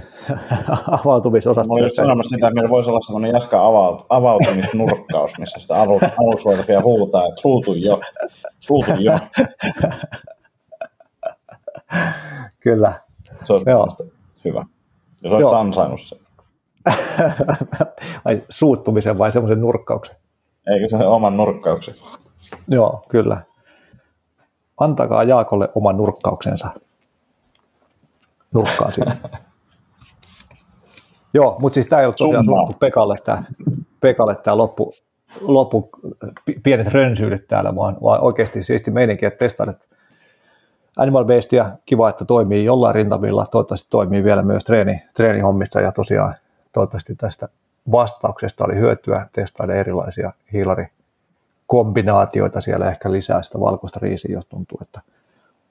<laughs> avautumisosastoon. Mä olin sanomassa sitä, että meillä voisi olla sellainen jaska avaut, avautumisnurkkaus, missä sitä aluksi <laughs> voitaisiin vielä huutaa, että suutu jo, suutu jo. <laughs> Kyllä. Se olisi joo. hyvä, jos olisit ansainnut sen. vai suuttumisen vai semmoisen nurkkauksen? Eikö se oman nurkkauksen? Joo, kyllä. Antakaa Jaakolle oman nurkkauksensa. Nurkkaa sinne. <laughs> Joo, mutta siis tämä ei ole tosiaan suunnattu Pekalle tämä, Pekalle tämä loppu, loppu, pienet rönsyydet täällä, vaan, vaan oikeasti siisti meininki, että testaan, että Animal Bastia, kiva, että toimii jollain rintamilla, toivottavasti toimii vielä myös treeni, treenihommissa ja tosiaan toivottavasti tästä vastauksesta oli hyötyä testailla erilaisia hiilarikombinaatioita siellä, ehkä lisää sitä valkoista riisiä, jos tuntuu, että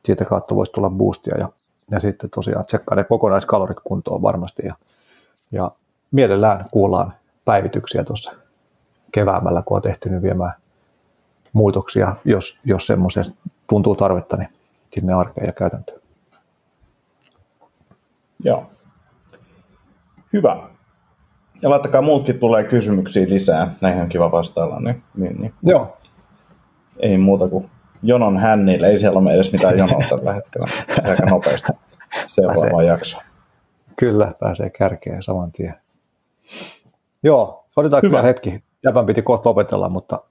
siitä kautta voisi tulla boostia ja, ja sitten tosiaan tsekkaa ne kokonaiskalorit kuntoon varmasti ja, ja mielellään kuullaan päivityksiä tuossa keväämällä, kun on tehty viemään muutoksia, jos, jos semmoisen tuntuu tarvetta, niin sinne arkeen ja käytäntöön. Joo. Hyvä. Ja laittakaa muutkin tulee kysymyksiä lisää, näihin on kiva vastailla. Niin, niin, niin. Joo. Ei muuta kuin jonon hännille, ei siellä ole edes mitään jonoa tällä hetkellä. Se aika nopeasti seuraava jakso. Kyllä, pääsee kärkeen saman tien. Joo, otetaan Hyvä. kyllä hetki. Jäpän piti kohta lopetella, mutta,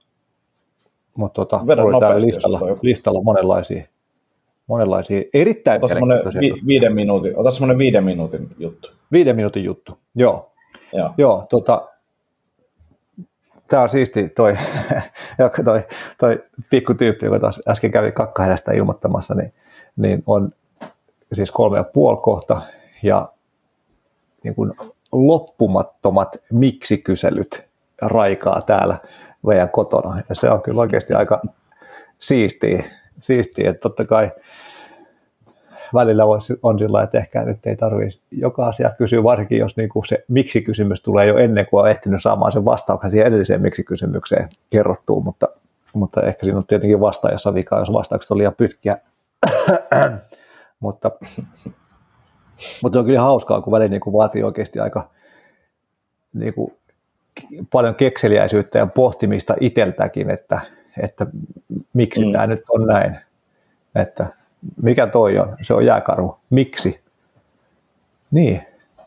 mutta tota, oli täällä listalla, listalla monenlaisia, monenlaisia erittäin Ota vi, viiden minuutin, ota semmoinen viiden minuutin juttu. Viiden minuutin juttu, joo. Joo, Joo tota, tämä on siisti toi, <laughs> toi, toi pikku tyyppi, joka taas äsken kävi kakkahädästä ilmoittamassa, niin, niin on siis kolme ja puoli kohta ja niin kuin loppumattomat miksi-kyselyt raikaa täällä meidän kotona. Ja se on kyllä oikeasti aika siistiä, siistiä että totta kai välillä on sillä että ehkä nyt ei tarvitse joka asia kysyä, varsinkin jos niin kuin se miksi-kysymys tulee jo ennen kuin on ehtinyt saamaan sen vastauksen siihen edelliseen miksi-kysymykseen kerrottua, mutta, mutta ehkä siinä on tietenkin vastaajassa vika, jos vastaukset on liian pitkiä. <clears throat> mutta, mutta on kyllä hauskaa, kun välillä niin kuin vaatii oikeasti aika niin kuin, paljon kekseliäisyyttä ja pohtimista itseltäkin, että, että miksi mm. tämä nyt on näin. Että mikä toi on? Se on jääkarhu. Miksi? Niin,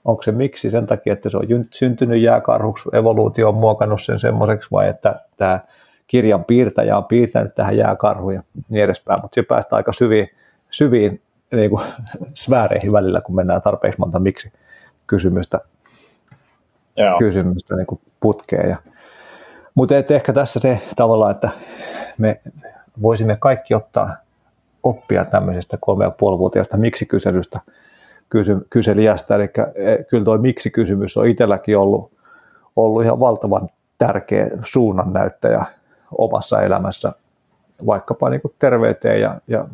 onko se miksi sen takia, että se on syntynyt jääkarhuksi, evoluutio on muokannut sen semmoiseksi vai että tämä kirjan piirtäjä on piirtänyt tähän jääkarhuun ja niin edespäin, mutta se päästään aika syviin, syviin niin kuin, <laughs> sfääreihin välillä, kun mennään tarpeeksi monta miksi kysymystä, Joo. kysymystä niin kuin putkeen. Ja, mutta ehkä tässä se tavallaan, että me voisimme kaikki ottaa oppia tämmöisestä kolme ja puolivuotiaasta miksi-kyselystä, kysy, kyselijästä. Eli e, kyllä tuo miksi-kysymys on itselläkin ollut, ollut ihan valtavan tärkeä suunnannäyttäjä omassa elämässä, vaikkapa niin kuin terveyteen ja, ja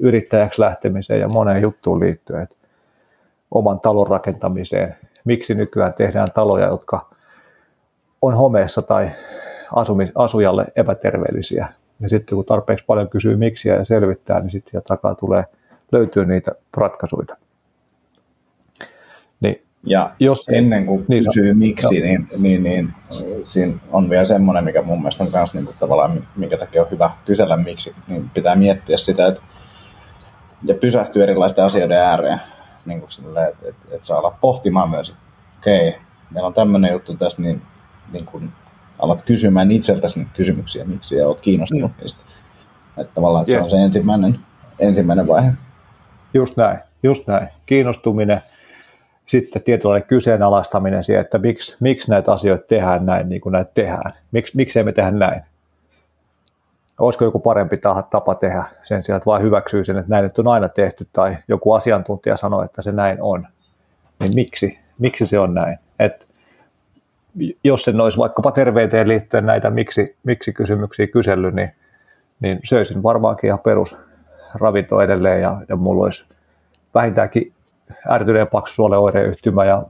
yrittäjäksi lähtemiseen ja moneen juttuun liittyen. Että oman talon rakentamiseen. Miksi nykyään tehdään taloja, jotka on homeessa tai asujalle epäterveellisiä. Ja sitten kun tarpeeksi paljon kysyy miksiä ja selvittää, niin sitten sieltä takaa tulee löytyy niitä ratkaisuja. Niin, ja jos, ennen kuin niin, kysyy miksi, niin, niin, niin, siinä on vielä semmoinen, mikä mun mielestä on myös niin tavallaan, minkä takia on hyvä kysellä miksi, niin pitää miettiä sitä, että ja pysähtyä erilaisten asioiden ääreen, niin kuin sille, että, että, että saa olla pohtimaan myös, että okei, okay, meillä on tämmöinen juttu tässä, niin, niin kuin alat kysymään itseltäsi kysymyksiä, miksi ja olet kiinnostunut mm. niistä. Että tavallaan että yes. se on se ensimmäinen, ensimmäinen vaihe. Just näin, just näin. Kiinnostuminen, sitten tietynlainen kyseenalaistaminen siihen, että miksi, miksi näitä asioita tehdään näin, niin kuin näitä tehdään. Miks, miksi me tehdä näin? Olisiko joku parempi tapa tehdä sen sijaan, että vain hyväksyy sen, että näin nyt on aina tehty, tai joku asiantuntija sanoo, että se näin on. Niin miksi? Miksi se on näin? Et jos en olisi vaikkapa terveyteen liittyen näitä miksi, miksi kysymyksiä kysellyt, niin, niin söisin varmaankin ihan perusravinto edelleen ja, ja mulla olisi vähintäänkin ärtyneen paksu oireyhtymä ja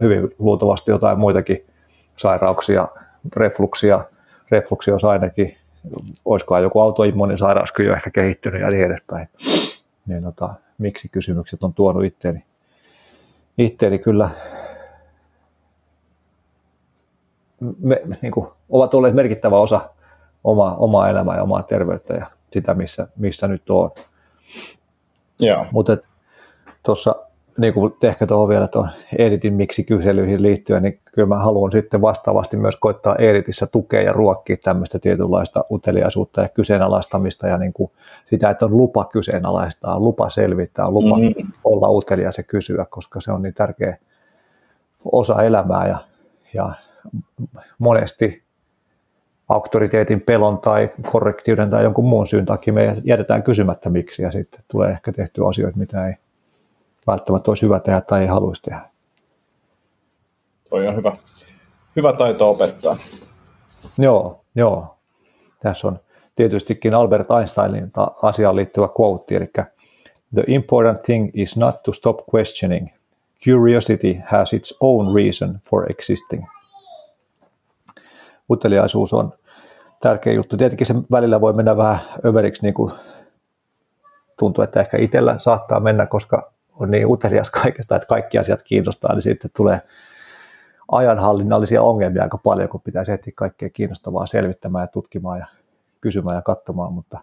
hyvin luultavasti jotain muitakin sairauksia, refluksia, refluksia olisi ainakin, olisikohan joku autoimmuunisairauskin jo ehkä kehittynyt ja niin edespäin. Niin, tota, miksi kysymykset on tuonut itteeni, itteeni kyllä me, niin kuin, ovat olleet merkittävä osa omaa, omaa elämää ja omaa terveyttä ja sitä, missä, missä nyt on. Mutta tuossa niin kuin ehkä tuohon vielä tuon Editin miksi kyselyihin liittyen, niin kyllä mä haluan sitten vastaavasti myös koittaa Editissä tukea ja ruokkia tämmöistä tietynlaista uteliaisuutta ja kyseenalaistamista ja niin kuin sitä, että on lupa kyseenalaistaa, on lupa selvittää, on lupa mm-hmm. olla utelias ja kysyä, koska se on niin tärkeä osa elämää ja, ja monesti auktoriteetin pelon tai korrektiuden tai jonkun muun syyn takia me jätetään kysymättä miksi ja sitten tulee ehkä tehtyä asioita, mitä ei välttämättä olisi hyvä tehdä tai ei haluaisi tehdä. Toi on hyvä, hyvä taito opettaa. Joo, joo. Tässä on tietystikin Albert Einsteinin asiaan liittyvä quote, eli The important thing is not to stop questioning. Curiosity has its own reason for existing uteliaisuus on tärkeä juttu. Tietenkin se välillä voi mennä vähän överiksi, niin kuin tuntuu, että ehkä itsellä saattaa mennä, koska on niin utelias kaikesta, että kaikki asiat kiinnostaa, niin sitten tulee ajanhallinnallisia ongelmia aika paljon, kun pitäisi ehtiä kaikkea kiinnostavaa selvittämään ja tutkimaan ja kysymään ja katsomaan, mutta,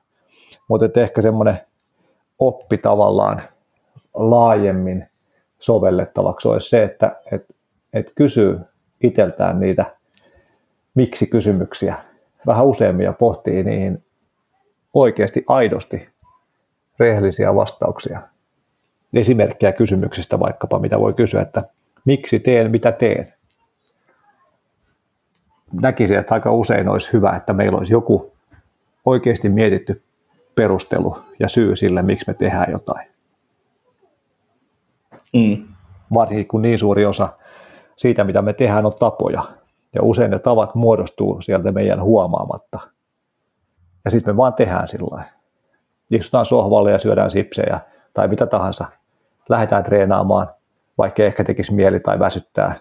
mutta ehkä semmoinen oppi tavallaan laajemmin sovellettavaksi olisi se, että että että kysyy itseltään niitä miksi-kysymyksiä vähän useammin ja pohtii niihin oikeasti aidosti rehellisiä vastauksia. Esimerkkejä kysymyksistä vaikkapa, mitä voi kysyä, että miksi teen, mitä teen. näkisin, että aika usein olisi hyvä, että meillä olisi joku oikeasti mietitty perustelu ja syy sille, miksi me tehdään jotain. Mm. Varsinkin kun niin suuri osa siitä, mitä me tehdään, on tapoja. Ja usein ne tavat muodostuu sieltä meidän huomaamatta. Ja sitten me vaan tehdään sillä lailla. Istutaan sohvalle ja syödään sipsejä tai mitä tahansa. Lähdetään treenaamaan, vaikka ehkä tekisi mieli tai väsyttää.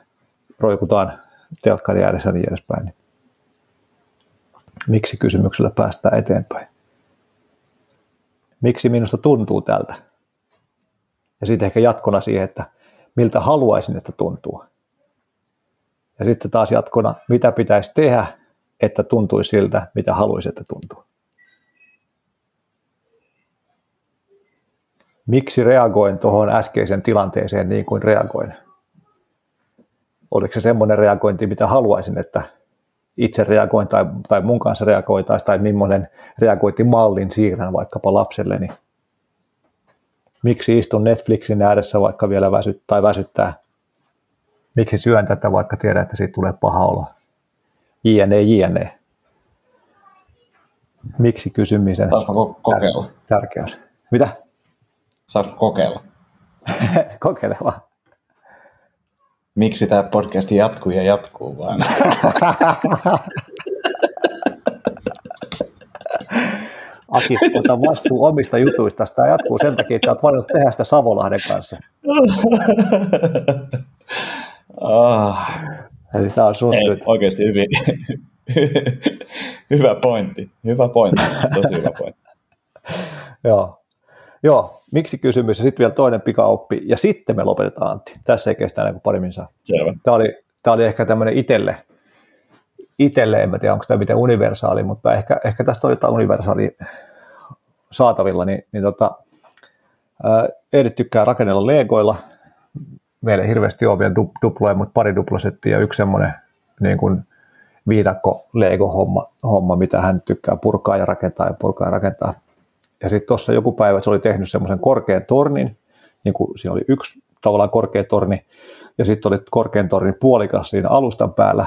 Roikutaan telkkari ääressä niin edespäin. Miksi kysymyksellä päästään eteenpäin? Miksi minusta tuntuu tältä? Ja sitten ehkä jatkona siihen, että miltä haluaisin, että tuntuu. Ja sitten taas jatkona, mitä pitäisi tehdä, että tuntuisi siltä, mitä haluaisin, että tuntuu. Miksi reagoin tuohon äskeiseen tilanteeseen niin kuin reagoin? Oliko se semmoinen reagointi, mitä haluaisin, että itse reagoin tai, tai mun kanssa reagoitaisiin, tai millainen reagointimallin siirrän vaikkapa lapselleni. Miksi istun Netflixin ääressä vaikka vielä väsyt, tai väsyttää? Miksi syön tätä, vaikka tiedän, että siitä tulee paha olo? JNE, JNE. Miksi kysymisen Saanko kokeilla? tärkeys? Mitä? Saanko kokeilla? <laughs> Kokeile vaan. Miksi tämä podcast jatkuu ja jatkuu vaan? <laughs> Aki, ota vastuu omista jutuista. Tämä jatkuu sen takia, että olet valinnut tehdä sitä Savolahden kanssa. <laughs> ah, Eli tämä on sun ei, oikeasti hyvin. hyvä pointti. Hyvä pointti. Tosi hyvä pointti. Joo. Joo, miksi kysymys ja sitten vielä toinen pikaoppi ja sitten me lopetetaan Antti. Tässä ei kestä enää kuin pari minsaa. Selvä. Tämä oli, tämä oli ehkä tämmöinen itselle, itselle, en tiedä onko tämä miten universaali, mutta ehkä, ehkä tästä on jotain universaali saatavilla, niin, niin tota, ää, Edith tykkää rakennella legoilla. Meillä ei hirveästi ole vielä du- duploja, mutta pari duplosettia ja yksi semmoinen niin kuin viidakko Lego-homma, homma, mitä hän tykkää purkaa ja rakentaa ja purkaa ja rakentaa. Ja sitten tuossa joku päivä se oli tehnyt semmoisen korkean tornin, niin kuin siinä oli yksi tavallaan korkea torni, ja sitten oli korkean tornin puolikas siinä alustan päällä,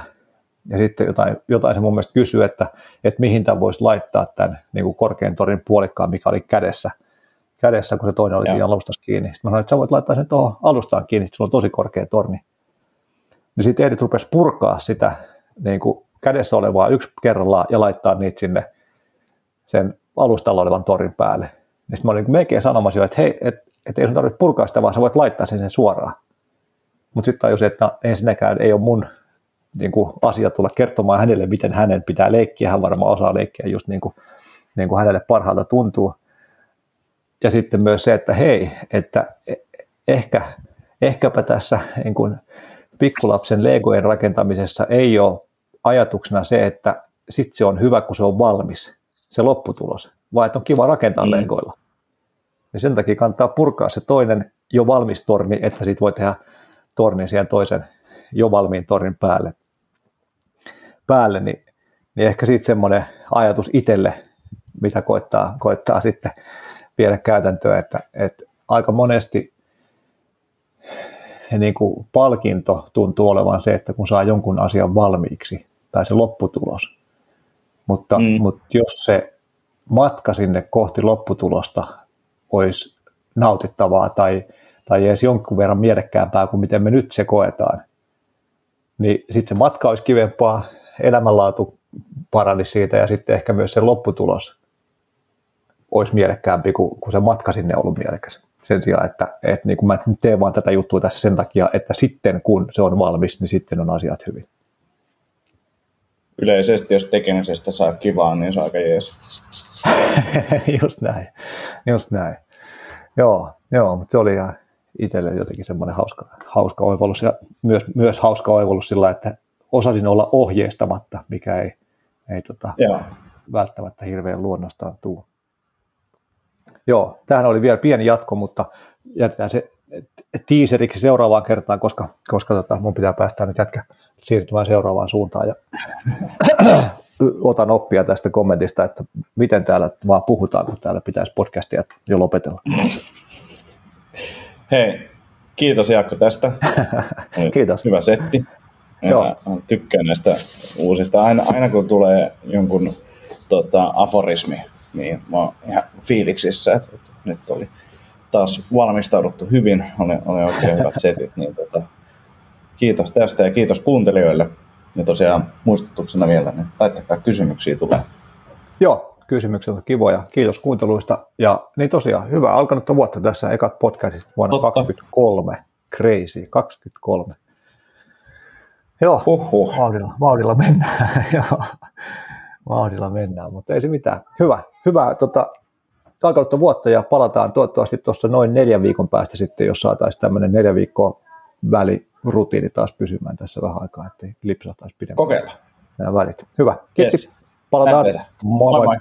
ja sitten jotain, jotain se mun mielestä kysyi, että, että mihin tämän voisi laittaa tämän niin kuin korkean tornin puolikkaan, mikä oli kädessä, kädessä kun se toinen oli siinä alustassa kiinni. Sitten mä sanoin, että sä voit laittaa sen tuohon alustaan kiinni, että sulla on tosi korkea torni. Niin sitten Edith rupesi purkaa sitä niin kuin kädessä olevaa yksi kerrallaan ja laittaa niitä sinne sen alustalla olevan torin päälle. Niin sitten mä olin melkein sanomassa jo, että hei, et, et ei sun tarvitse purkaa sitä, vaan sä voit laittaa sen, sen suoraan. Mutta sitten tajusin, että ensinnäkään ei ole mun niin kuin, asia tulla kertomaan hänelle, miten hänen pitää leikkiä. Hän varmaan osaa leikkiä just niin kuin, niin kuin hänelle parhaalta tuntuu. Ja sitten myös se, että hei, että ehkä, ehkäpä tässä niin kuin pikkulapsen legojen rakentamisessa ei ole ajatuksena se, että sitten se on hyvä, kun se on valmis, se lopputulos, vaan että on kiva rakentaa mm. legoilla. Ja sen takia kannattaa purkaa se toinen jo valmis torni, että siitä voi tehdä torni siihen toisen jo valmiin tornin päälle. päälle niin, niin ehkä sitten semmoinen ajatus itselle, mitä koittaa, koittaa sitten viedä käytäntöön, että, että aika monesti niin kuin palkinto tuntuu olevan se, että kun saa jonkun asian valmiiksi, tai se lopputulos. Mutta, mm. mutta jos se matka sinne kohti lopputulosta olisi nautittavaa tai, tai edes jonkun verran mielekkäämpää kuin miten me nyt se koetaan, niin sitten se matka olisi kivempaa, elämänlaatu paranisi siitä ja sitten ehkä myös se lopputulos olisi mielekkäämpi kuin, kuin se matka sinne ollut mielekäs. Sen sijaan, että, että niin kuin mä teen vaan tätä juttua tässä sen takia, että sitten kun se on valmis, niin sitten on asiat hyvin. Yleisesti, jos tekemisestä saa kivaa, niin se on aika jees. <laughs> just näin, just näin. Joo, joo mutta se oli ihan itselle jotenkin semmoinen hauska, hauska oivallus ja myös, myös hauska oivallus sillä, että osasin olla ohjeistamatta, mikä ei, ei tota, välttämättä hirveän luonnostaan tuu. Joo, tähän oli vielä pieni jatko, mutta jätetään se tiiseriksi seuraavaan kertaan, koska, koska tota, mun pitää päästä nyt jätkä siirtymään seuraavaan suuntaan ja <coughs> otan oppia tästä kommentista, että miten täällä vaan puhutaan, kun täällä pitäisi podcastia jo lopetella. Hei, kiitos Jaakko tästä. <laughs> kiitos. Hyvä setti. Joo. Tykkään näistä uusista. Aina, aina kun tulee jonkun tota, aforismi, niin mä oon ihan fiiliksissä, että nyt oli taas valmistauduttu hyvin, oli, oli oikein hyvät <laughs> setit, niin tota, kiitos tästä ja kiitos kuuntelijoille. Ja tosiaan muistutuksena vielä, niin laittakaa kysymyksiä tulee. Joo, kysymykset on kivoja. Kiitos kuunteluista. Ja niin tosiaan, hyvä alkanutta vuotta tässä ekat podcastit vuonna Totta. 2023. Crazy, 23. Joo, Huhhuh. vauhdilla, vauhdilla mennään. <laughs> Joo, vauhdilla mennään, mutta ei se mitään. Hyvä, hyvä tota, alkanutta vuotta ja palataan toivottavasti tuossa noin neljän viikon päästä sitten, jos saataisiin tämmöinen neljä viikkoa välirutiini taas pysymään tässä vähän aikaa, ettei lipsahtaisi pidemmän Kokeilla. nämä välit. Hyvä, kiitos. Yes. Palataan. Moi. Moi moi.